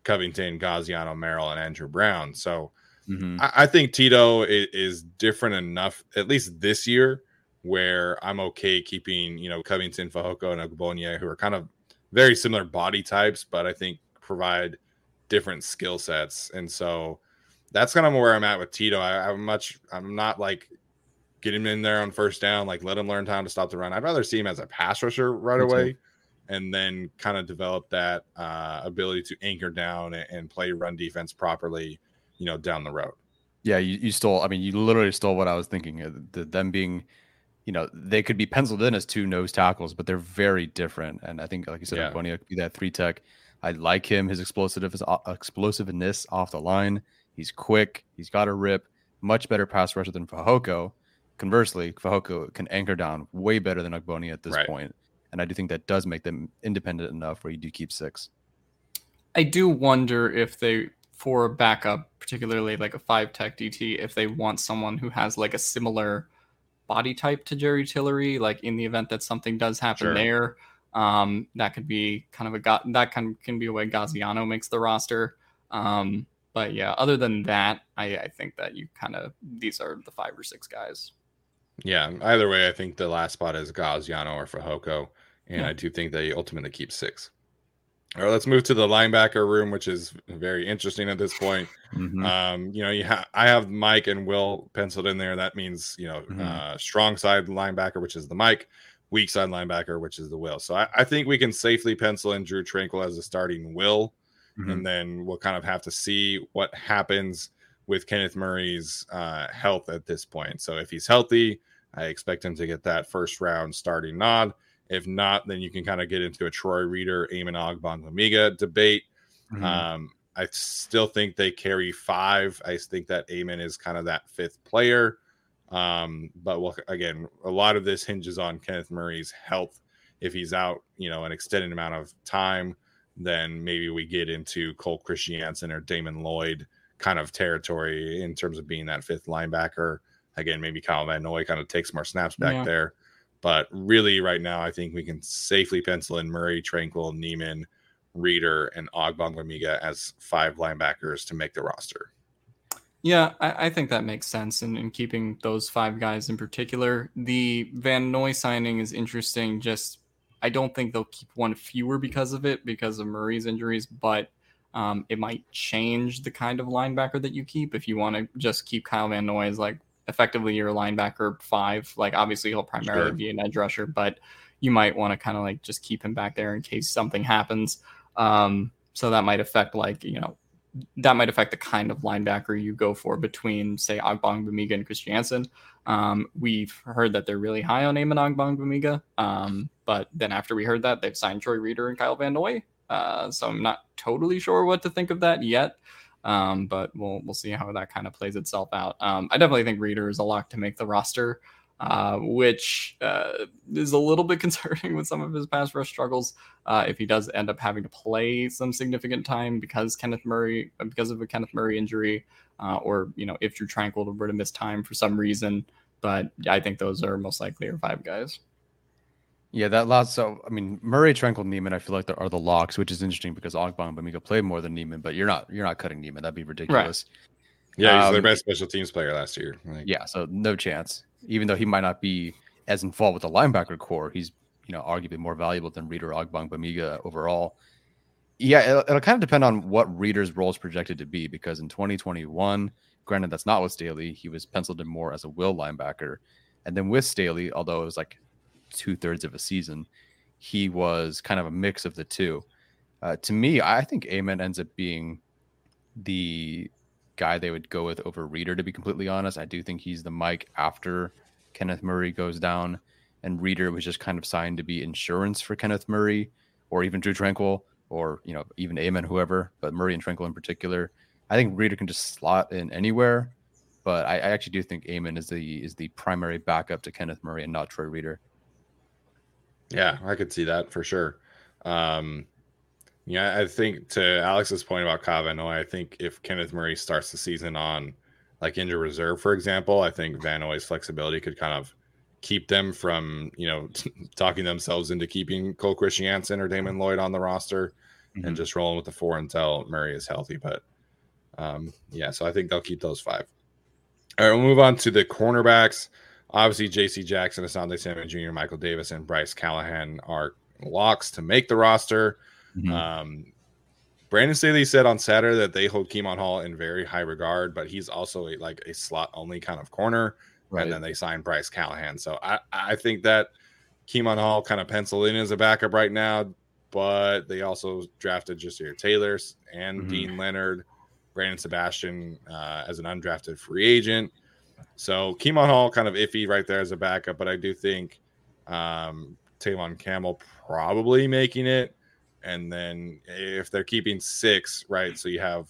Covington, Gaziano, Merrill, and Andrew Brown. So mm-hmm. I, think Tito is, different enough, at least this year, where I'm okay keeping, you know, Covington, Fehoko, and Ogbonnia, who are kind of very similar body types, but I think provide different skill sets. And so that's kind of where I'm at with Tito. I, am much, I'm not like get him in there on first down, like let him learn time to stop the run. I'd rather see him as a pass rusher right away and then kind of develop that uh, ability to anchor down and, and, play run defense properly, you know, down the road. Yeah, you, you stole. I mean, you literally stole what I was thinking. Uh, the, them being, you know, they could be penciled in as two nose tackles, but they're very different. And I think, like you said, yeah. Could be that three tech. I like him. His explosive uh, explosiveness off the line. He's quick. He's got a rip. Much better pass rusher than Fehoko. Conversely, Fehoko can anchor down way better than Ogbonnia at this right. point. And I do think that does make them independent enough where you do keep six. I do wonder if they, for a backup, particularly like a five tech DT, if they want someone who has like a similar body type to Jerry Tillery, like in the event that something does happen sure. there. Um, that could be kind of a that can can be a way Gaziano makes the roster. Um, but yeah, other than that, I, I think that you kind of these are the five or six guys. Yeah, either way, I think the last spot is Gaziano or Fehoko and yeah. I do think they ultimately keep six. All right, let's move to the linebacker room, which is very interesting at this point. Mm-hmm. Um, you know, you have I have Mike and Will penciled in there. That means you know, mm-hmm. uh, strong side linebacker, which is the Mike, weak side linebacker, which is the Will. So I, I think we can safely pencil in Drue Tranquill as a starting Will, mm-hmm. and then we'll kind of have to see what happens with Kenneth Murray's uh, health at this point. So if he's healthy, I expect him to get that first round starting nod. If not, then you can kind of get into a Troy Reeder, Amen Ogbongbemiga debate. Mm-hmm. Um, I still think they carry five. I think that Eamon is kind of that fifth player. Um, but we'll, again, a lot of this hinges on Kenneth Murray's health. If he's out, you know, an extended amount of time, then maybe we get into Cole Christiansen or Damon Lloyd kind of territory in terms of being that fifth linebacker. Again, maybe Kyle Van Noy kind of takes more snaps back yeah. there. But really, right now, I think we can safely pencil in Murray, Tranquill, Niemann, Reeder, and Ogbongbemiga as five linebackers to make the roster. Yeah, I, I, think that makes sense in, in keeping those five guys in particular. The Van Noy signing is interesting. Just I don't think they'll keep one fewer because of it, because of Murray's injuries, but um, it might change the kind of linebacker that you keep if you want to just keep Kyle Van Noy as like effectively your linebacker five. Like obviously he'll primarily sure. be an edge rusher, but you might want to kind of like just keep him back there in case something happens. Um, so that might affect like you know that might affect the kind of linebacker you go for between, say, Ogbongbemiga and Christiansen. Um, we've heard that they're really high on Amen Ogbongbemiga, um, but then after we heard that, they've signed Troy Reeder and Kyle Van Noy. Uh, so I'm not totally sure what to think of that yet. Um, but we'll we'll see how that kind of plays itself out. Um, I definitely think Reeder is a lock to make the roster uh, which uh, is a little bit concerning with some of his pass rush struggles. Uh, if he does end up having to play some significant time because Kenneth Murray, because of a Kenneth Murray injury, uh, or you know if Drue Tranquill were to miss time for some reason. But I think those are most likely our five guys. Yeah, that last. So I mean, Murray, Tranquill, Niemann. I feel like there are the locks, which is interesting because Ogbongbemiga played more than Niemann, but you're not you're not cutting Niemann. That'd be ridiculous. Right. Yeah, he's um, their best special teams player last year. Like, yeah, so no chance even though he might not be as involved with the linebacker corps, he's you know arguably more valuable than Reader, Reeder Ogbongbemiga overall. Yeah, it'll, it'll, kind of depend on what Reeder's role is projected to be because in 2021, granted that's not with Staley, he was penciled in more as a will linebacker, and then with Staley, although it was like two thirds of a season, he was kind of a mix of the two. Uh, to me, I think Amen ends up being the guy they would go with over Reeder, to be completely honest. I do think he's the Mike after Kenneth Murray goes down, and Reeder was just kind of signed to be insurance for Kenneth Murray or even Drue Tranquill or, you know, even Amen, whoever, but Murray and Tranquill in particular. I think Reeder can just slot in anywhere, but I, I actually do think Amen is the is the primary backup to Kenneth Murray and not Troy Reeder. Yeah, I could see that for sure. Um, yeah, I think to Alex's point about Van I think if Kenneth Murray starts the season on like injured reserve, for example, I think Van Noy's flexibility could kind of keep them from, you know, talking themselves into keeping Cole Christiansen or Damon Lloyd on the roster mm-hmm. and just rolling with the four until Murray is healthy. But um, yeah, so I think they'll keep those five. All right, we'll move on to the cornerbacks. Obviously, J.C. Jackson, Asante Samuel Jr., Michael Davis, and Bryce Callahan are locks to make the roster. Mm-hmm. Um, Brandon Staley said on Saturday that they hold Kemon Hall in very high regard, but he's also a, like a slot only kind of corner. Right. And then they signed Bryce Callahan. So I, I think that Kemon Hall kind of penciled in as a backup right now, but they also drafted Ja'Sir Taylor and mm-hmm. Deane Leonard, Brandon Sebastian uh, as an undrafted free agent. So Kemon Hall kind of iffy right there as a backup, but I do think um, Tevaughn Campbell probably making it and then if they're keeping six, right? So you have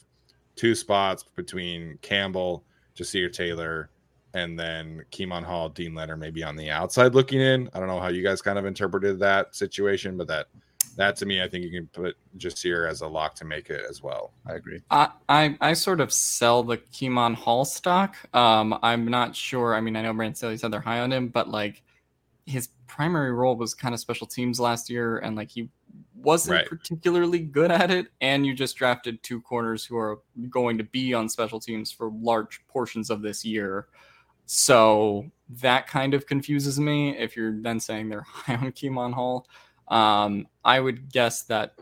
two spots between Campbell, Ja'Sir Taylor, and then Kemon Hall, Deane Leonard maybe on the outside looking in. I don't know how you guys kind of interpreted that situation, but that that to me, I think you can put Ja'Sir as a lock to make it as well. I agree. I I, I sort of sell the Kemon Hall stock. Um, I'm not sure. I mean, I know Brandon Staley said they're high on him, but like his primary role was kind of special teams last year, and like he wasn't right. particularly good at it, and you just drafted two corners who are going to be on special teams for large portions of this year. So that kind of confuses me. If you're then saying they're high on Kemon Hall, um, I would guess that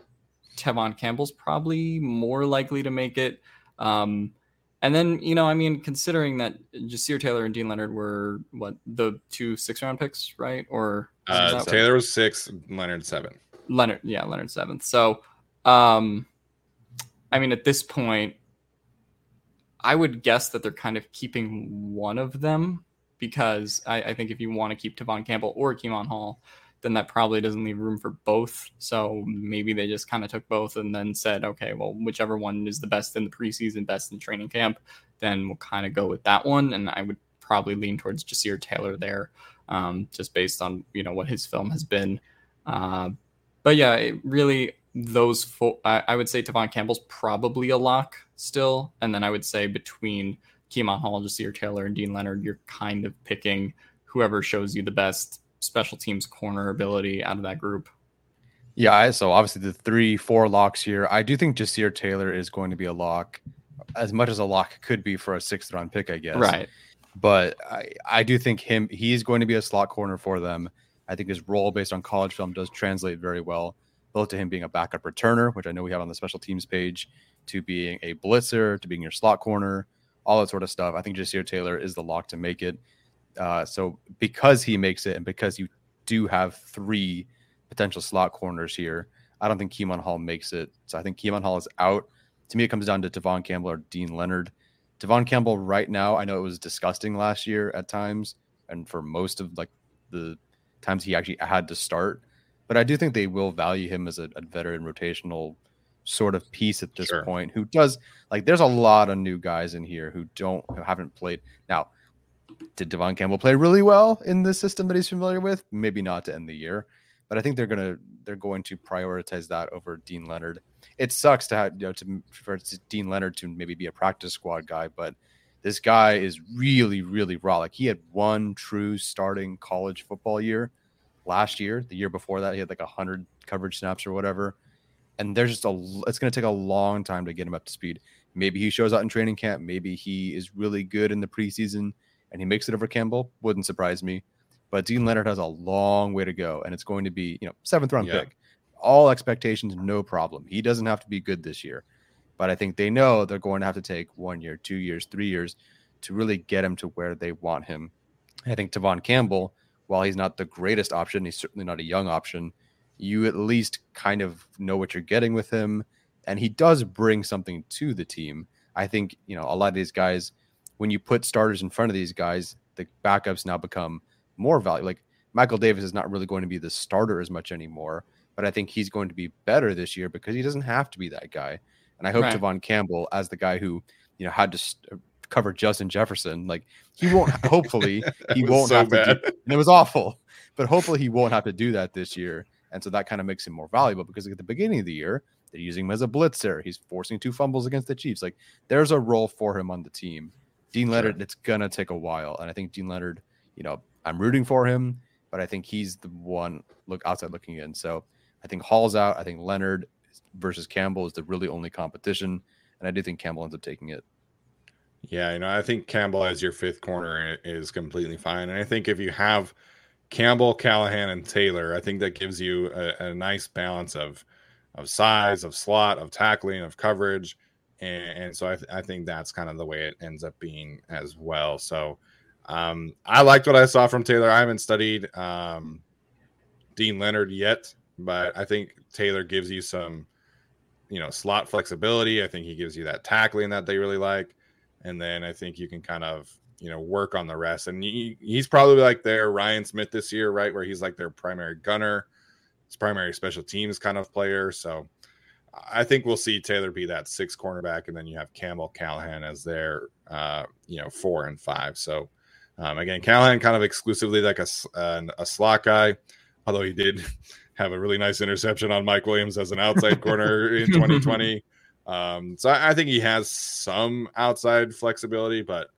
Tevaughn Campbell's probably more likely to make it. Um, and then, you know, I mean, considering that Ja'Sir Taylor and Deane Leonard were what the two six round picks, right? Or uh, Taylor was six, Leonard seven. Leonard, yeah, Leonard seventh. So, um, I mean, at this point, I would guess that they're kind of keeping one of them because I, I think if you want to keep Tevaughn Campbell or Kemon Hall, then that probably doesn't leave room for both. So maybe they just kind of took both and then said, okay, well, whichever one is the best in the preseason, best in training camp, then we'll kind of go with that one. And I would probably lean towards Ja'Sir Taylor there, um, just based on you know what his film has been. Uh, but yeah, really those four, I, I, would say Tevaughn Campbell's probably a lock still, and then I would say between Kemon Hall, Ja'Sir Taylor, and Deane Leonard, you're kind of picking whoever shows you the best special teams corner ability out of that group. Yeah, so obviously the three, four locks here. I do think Ja'Sir Taylor is going to be a lock as much as a lock could be for a sixth round pick, I guess. Right. But I, I do think him he's going to be a slot corner for them. I think his role based on college film does translate very well, both to him being a backup returner, which I know we have on the special teams page, to being a blitzer, to being your slot corner, all that sort of stuff. I think Ja'Sir Taylor is the lock to make it. Uh, so because he makes it, and because you do have three potential slot corners here, I don't think Kemon Hall makes it. So I think Kemon Hall is out. To me, it comes down to Tevaughn Campbell or Deane Leonard. Tevaughn Campbell, right now, I know it was disgusting last year at times, and for most of like the times he actually had to start. But I do think they will value him as a, a veteran rotational sort of piece at this Sure. point who does like there's a lot of new guys in here who don't who haven't played now did tevaughn campbell play really well in the system that he's familiar with? Maybe not to end the year but i think they're gonna they're going to prioritize that over deane leonard. It sucks to have you know to for deane leonard to maybe be a practice squad guy but this guy is really really raw. Like he had one true starting college football year last year the year before that he had like 100 coverage snaps or whatever and there's just a it's to take a long time to get him up to speed. Maybe he shows out in training camp maybe he is really good in the preseason and he makes it over campbell wouldn't surprise me. But deane leonard has a long way to go and it's going to be you know seventh round Yeah. pick. All expectations no problem. He doesn't have to be good this year. But i think they know they're going to have to take one year two years three years to really get him to where they want him. I think tevaughn campbell while he's not the greatest option he's certainly not a young option you at least kind of know what you're getting with him and he does bring something to the team. I think you know a lot of these guys when you put starters in front of these guys the backups now become more valuable like michael davis is not really going to be the starter as much anymore but i think he's going to be better this year because he doesn't have to be that guy and i hope Right. tevaughn campbell as the guy who you know had to st- uh, cover justin jefferson like he won't hopefully he won't so have to bad. do, and it was awful but hopefully he won't have to do that this year and so that kind of makes him more valuable because at the beginning of the year, they're using him as a blitzer. He's forcing two fumbles against the Chiefs. Like there's a role for him on the team. Deane Leonard, it's gonna take a while. And I think Deane Leonard, you know, I'm rooting for him, but I think he's the one look outside looking in. So I think Hall's out. I think Leonard versus Campbell is the really only competition. And I do think Campbell ends up taking it. Yeah, you know, I think Campbell as your fifth corner is completely fine. And I think if you have Campbell, Callahan, and Taylor, I think that gives you a, a nice balance of of size, of slot, of tackling, of coverage. And, and so I, I think that's kind of the way it ends up being as well. So um, I liked what I saw from Taylor. I haven't studied um, Deane Leonard yet, but I think Taylor gives you some, you know, slot flexibility. I think he gives you that tackling that they really like and then I think you can kind of you know work on the rest. And he, he's probably like their Ryan Smith this year, right, where he's like their primary gunner, his primary special teams kind of player. So I think we'll see Taylor be that six cornerback, and then you have Campbell Callahan as their uh, you know four and five. So um, again, Callahan kind of exclusively like a uh, a slot guy, although he did have a really nice interception on Mike Williams as an outside corner in 2020. Um, so I, I think he has some outside flexibility, but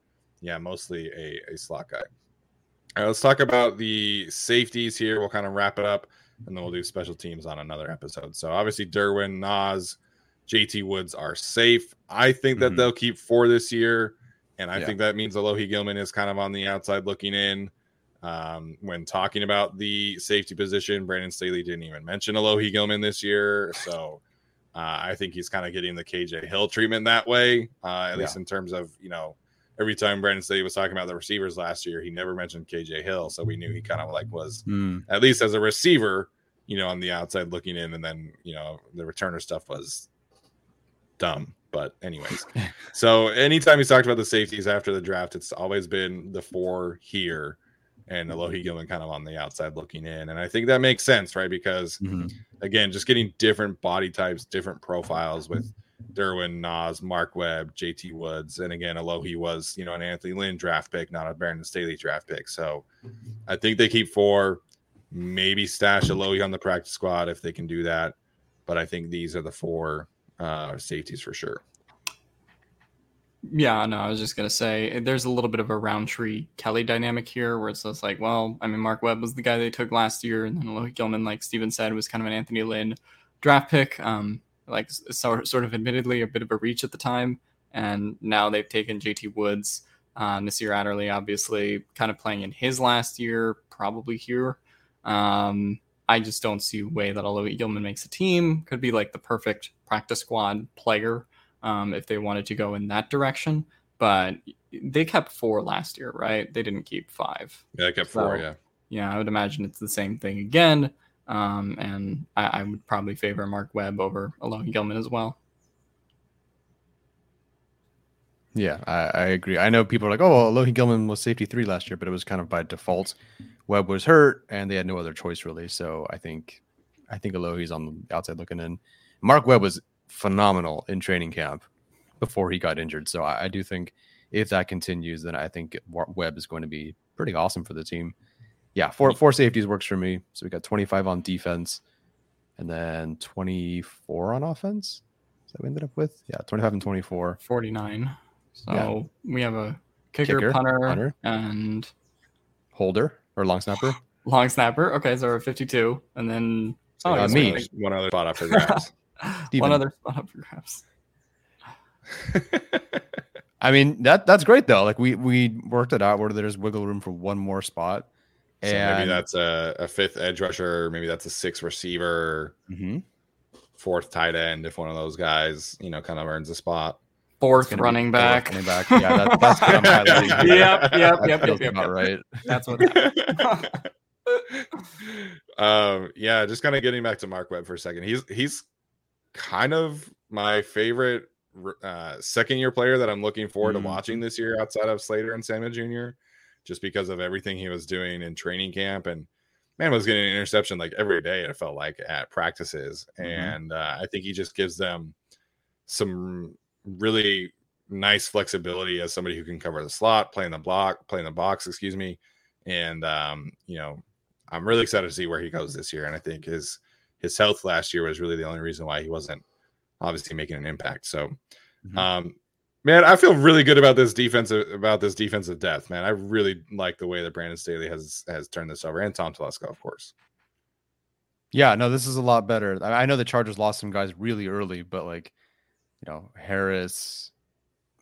yeah, mostly a, a slot guy. All right, let's talk about the safeties here. We'll kind of wrap it up and then we'll do special teams on another episode. So obviously Derwin, Nas, JT Woods are safe. I think that Mhm. they'll keep four this year. And I Yeah. think that means Alohi Gilman is kind of on the outside looking in. Um, when talking about the safety position, Brandon Staley didn't even mention Alohi Gilman this year. So uh, I think he's kind of getting the KJ Hill treatment that way, uh, at least in terms of, you know, every time Brandon said he was talking about the receivers last year, he never mentioned KJ Hill. So we knew he kind of like was at least as a receiver, you know, on the outside looking in, and then you know the returner stuff was dumb. But anyways, so anytime he's talked about the safeties after the draft, it's always been the four here, and Alohi Gilman kind of on the outside looking in, and I think that makes sense, right? Because Mhm. again, just getting different body types, different profiles with Derwin, Nas, Mark Webb, JT Woods, and again, Alohi was you know an Anthony Lynn draft pick, not a Brandon Staley draft pick. So I think they keep four, maybe stash Alohi on the practice squad if they can do that. But I think these are the four uh, safeties for sure. Yeah, no, I was just gonna say there's a little bit of a Rountree Kelley dynamic here, where it's just like, well, I mean, Mark Webb was the guy they took last year, and then Alohi Gilman, like Steven said, was kind of an Anthony Lynn draft pick. Um, like so, sort of admittedly a bit of a reach at the time, and now they've taken JT Woods, uh, Nasir Adderley, obviously, kind of playing in his last year, probably here. Um, I just don't see a way that Alohi Gilman makes a team. Could be like the perfect practice squad player um, if they wanted to go in that direction. But they kept four last year, right? They didn't keep five. Yeah, they kept four. Yeah. Yeah, I would imagine it's the same thing again. Um, and I, I would probably favor Mark Webb over Alohi Gilman as well. Yeah, I, I agree. I know people are like, oh, well, Lohi Gilman was safety three last year, but it was kind of by default. Webb was hurt, and they had no other choice really. So I think, I think Alohi's on the outside looking in. Mark Webb was phenomenal in training camp before he got injured. So I, I do think if that continues, then I think Webb is going to be pretty awesome for the team. Yeah, four four safeties works for me. So we got 25 on defense, and then 24 on offense. Is that we ended up with? Yeah, 25 and 24. 49. So Yeah. we have a kicker, Kicker, punter, punter. and Holder or long snapper. long snapper. Okay, so we're 52. And then oh, I uh, me. there's One other spot up for grabs. One other spot up for grabs. I mean that that's great though. Like we we worked it out where there's wiggle room for one more spot. So And maybe that's a, a fifth edge rusher, maybe that's a sixth receiver, Mhm. fourth tight end. If one of those guys, you know, kind of earns a spot. Fourth gonna be running fourth back. Running back. Yeah, that, that's what I'm highlighting. here. Yep, yep, That yep, yep, feels yep, about yep. right. That's what um, yeah, just kind of getting back to Mark Webb for a second. He's he's kind of my favorite uh, second year player that I'm looking forward Mhm. to watching this year outside of Slater and Samuel Jr. Just because of everything he was doing in training camp and man was getting an interception like every day. It felt like at practices, Mhm. and uh, I think he just gives them some really nice flexibility as somebody who can cover the slot, play in the block, play in the box, excuse me. And um, you know, I'm really excited to see where he goes this year. And I think his his health last year was really the only reason why he wasn't obviously making an impact. So Mhm. um man, I feel really good about this defensive about this defensive depth, man. I really like the way that Brandon Staley has has turned this over and Tom Telesco, of course. Yeah, no, this is a lot better. I I know the Chargers lost some guys really early, but like, you know, Harris,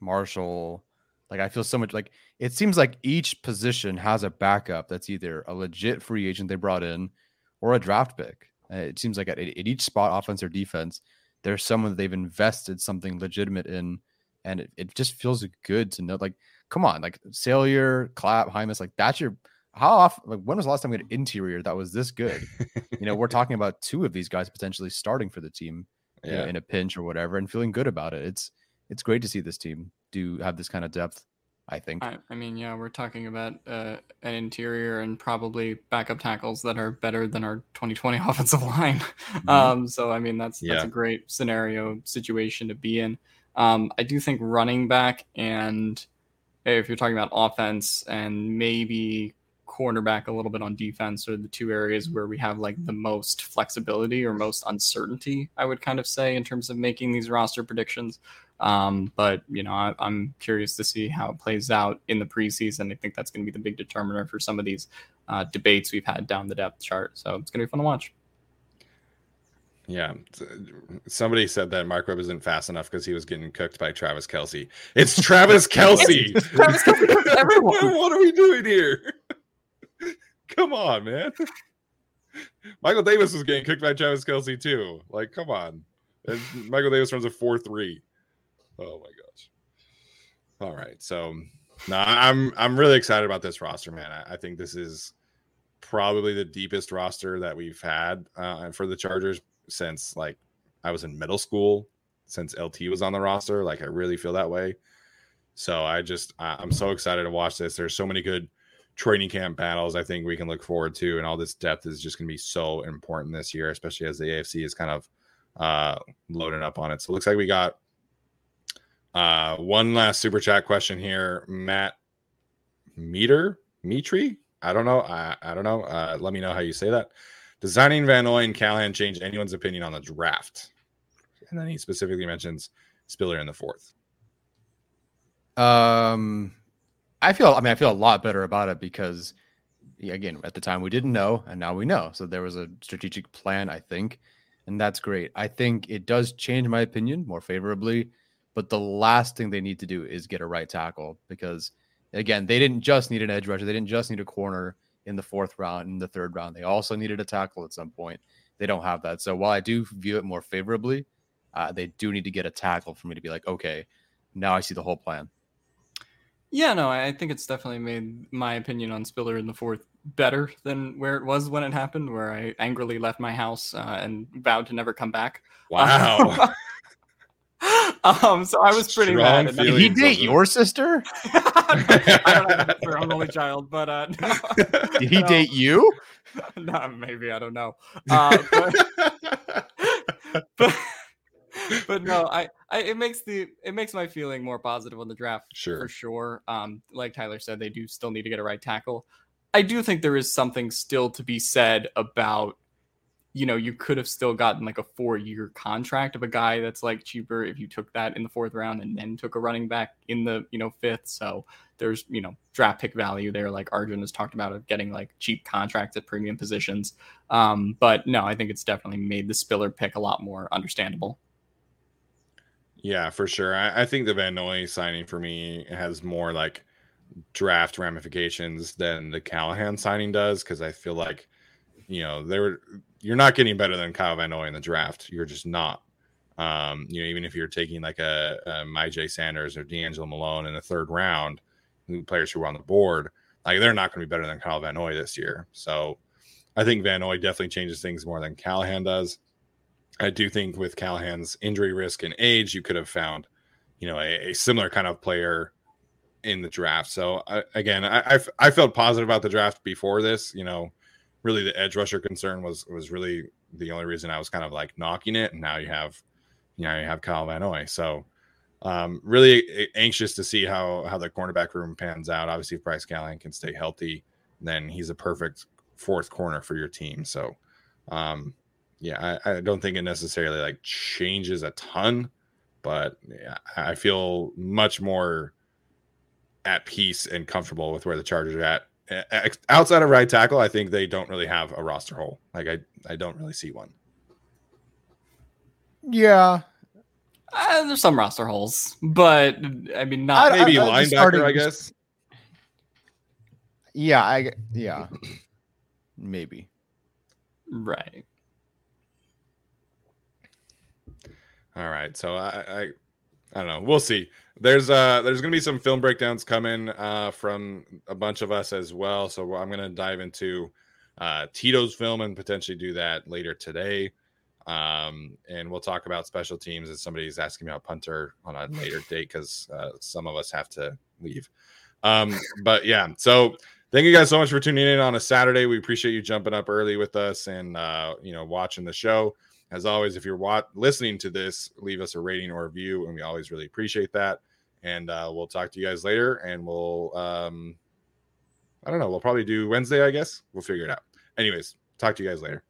Marshall, like I feel so much like it seems like each position has a backup that's either a legit free agent they brought in or a draft pick. Uh, It seems like at, at each spot, offense or defense, there's someone that they've invested something legitimate in, and it, it just feels good to know. Like, come on, like Salyer, Clapp, Jaimes, like that's your how often? Like, when was the last time we had interior that was this good? you know, we're talking about two of these guys potentially starting for the team you know, Yeah. in a pinch or whatever, and feeling good about it. It's it's great to see this team do have this kind of depth. I think. I, I mean, yeah, we're talking about uh, an interior and probably backup tackles that are better than our 2020 offensive line. Um, so, I mean, that's that's a great scenario situation to be in. Um, I do think running back and if you're talking about offense and maybe cornerback a little bit on defense are the two areas where we have like the most flexibility or most uncertainty, I would kind of say, in terms of making these roster predictions. Um, but you know, I, I'm curious to see how it plays out in the preseason. I think that's going to be the big determiner for some of these uh, debates we've had down the depth chart. So it's going to be fun to watch. Yeah. Somebody said that Mark Webb isn't fast enough because he was getting cooked by Travis Kelce. It's Travis Kelce. Travis Kelce cooked everyone. what are we doing here? come on, man. Michael Davis was getting cooked by Travis Kelce too. Like, come on. And Michael Davis runs a 4 3. Oh my gosh. All right. So no, I'm I'm really excited about this roster, man. I, I think this is probably the deepest roster that we've had uh, for the Chargers since like I was in middle school, since LT was on the roster. Like I really feel that way. So I just I, I'm so excited to watch this. There's so many good training camp battles I think we can look forward to, and all this depth is just going to be so important this year, especially as the AFC is kind of uh, loading up on it. So it looks like we got uh, one last super chat question here, Matt Meter Mitri. I don't know. I, I don't know. Uh, let me know how you say that. Designing Van Noy and Callahan change anyone's opinion on the draft? And then he specifically mentions Spiller in the fourth. Um, I feel. I mean, I feel a lot better about it because, again, at the time we didn't know, and now we know. So there was a strategic plan, I think, and that's great. I think it does change my opinion more favorably, But the last thing they need to do is get a right tackle because, again, they didn't just need an edge rusher. They didn't just need a corner in the fourth round, in the third round. They also needed a tackle at some point. They don't have that. So while I do view it more favorably, uh, they do need to get a tackle for me to be like, okay, now I see the whole plan. Yeah, no, I think it's definitely made my opinion on Spiller in the fourth better than where it was when it happened, where I angrily left my house uh, and vowed to never come back. Wow. um, so I was pretty Strong mad. Did he date your sister? I don't have a sister, I'm an only child, but uh, no, Did he No. date you? no, maybe I don't know. Uh, but, but, but no, I, I it makes the it makes my feeling more positive on the draft Sure. for sure. Um, like Tyler said, they do still need to get a right tackle. I do think there is something still to be said about, you know, you could have still gotten like a four year contract of a guy that's like cheaper if you took that in the fourth round and then took a running back in the, you know, fifth. So there's, you know, draft pick value there, like Arjun has talked about of getting like cheap contracts at premium positions. Um, but no, I think it's definitely made the Spiller pick a lot more understandable. Yeah, for sure. I, I think the Van Noy signing for me has more like draft ramifications than the Callahan signing does because I feel like you know they were you're not getting better than Kyle Van Noy in the draft. You're just not. Um, you know, even if you're taking like a, a Myjai Sanders or DeAngelo Malone in the third round, players who were on the board, like they're not going to be better than Kyle Van Noy this year. So I think Van Noy definitely changes things more than Callahan does. I do think with Callahan's injury risk and age, you could have found, you know, a, a similar kind of player in the draft. So again I, again, I, I f- I felt positive about the draft before this. You know, really the edge rusher concern was was really the only reason I was kind of like knocking it. And now you have, you know, you have Kyle Van Noy. So um, really anxious to see how how the cornerback room pans out. Obviously, if Bryce Callahan can stay healthy, then he's a perfect fourth corner for your team. So. Um, yeah, I, I don't think it necessarily like changes a ton, but yeah, I feel much more at peace and comfortable with where the Chargers are at. A- ex- Outside of right tackle, I think they don't really have a roster hole. Like I, I don't really see one. Yeah. Uh, there's some roster holes, but I mean, not I- Maybe I- linebacker, just starting- I guess. Yeah, I yeah. Maybe. right. All right, so I, I, I don't know. We'll see. There's uh, there's gonna be some film breakdowns coming uh from a bunch of us as well. So I'm gonna dive into uh Tito's film and potentially do that later today. Um, and we'll talk about special teams. As somebody's asking me about punter on a later date because uh, some of us have to leave. Um, but yeah, so thank you guys so much for tuning in on a Saturday. We appreciate you jumping up early with us and uh, you know watching the show. As always, if you're wa- listening to this, leave us a rating or a review, and we always really appreciate that. And uh, we'll talk to you guys later, and we'll um, I don't know, we'll probably do Wednesday, I guess. We'll figure it out. Anyways, talk to you guys later.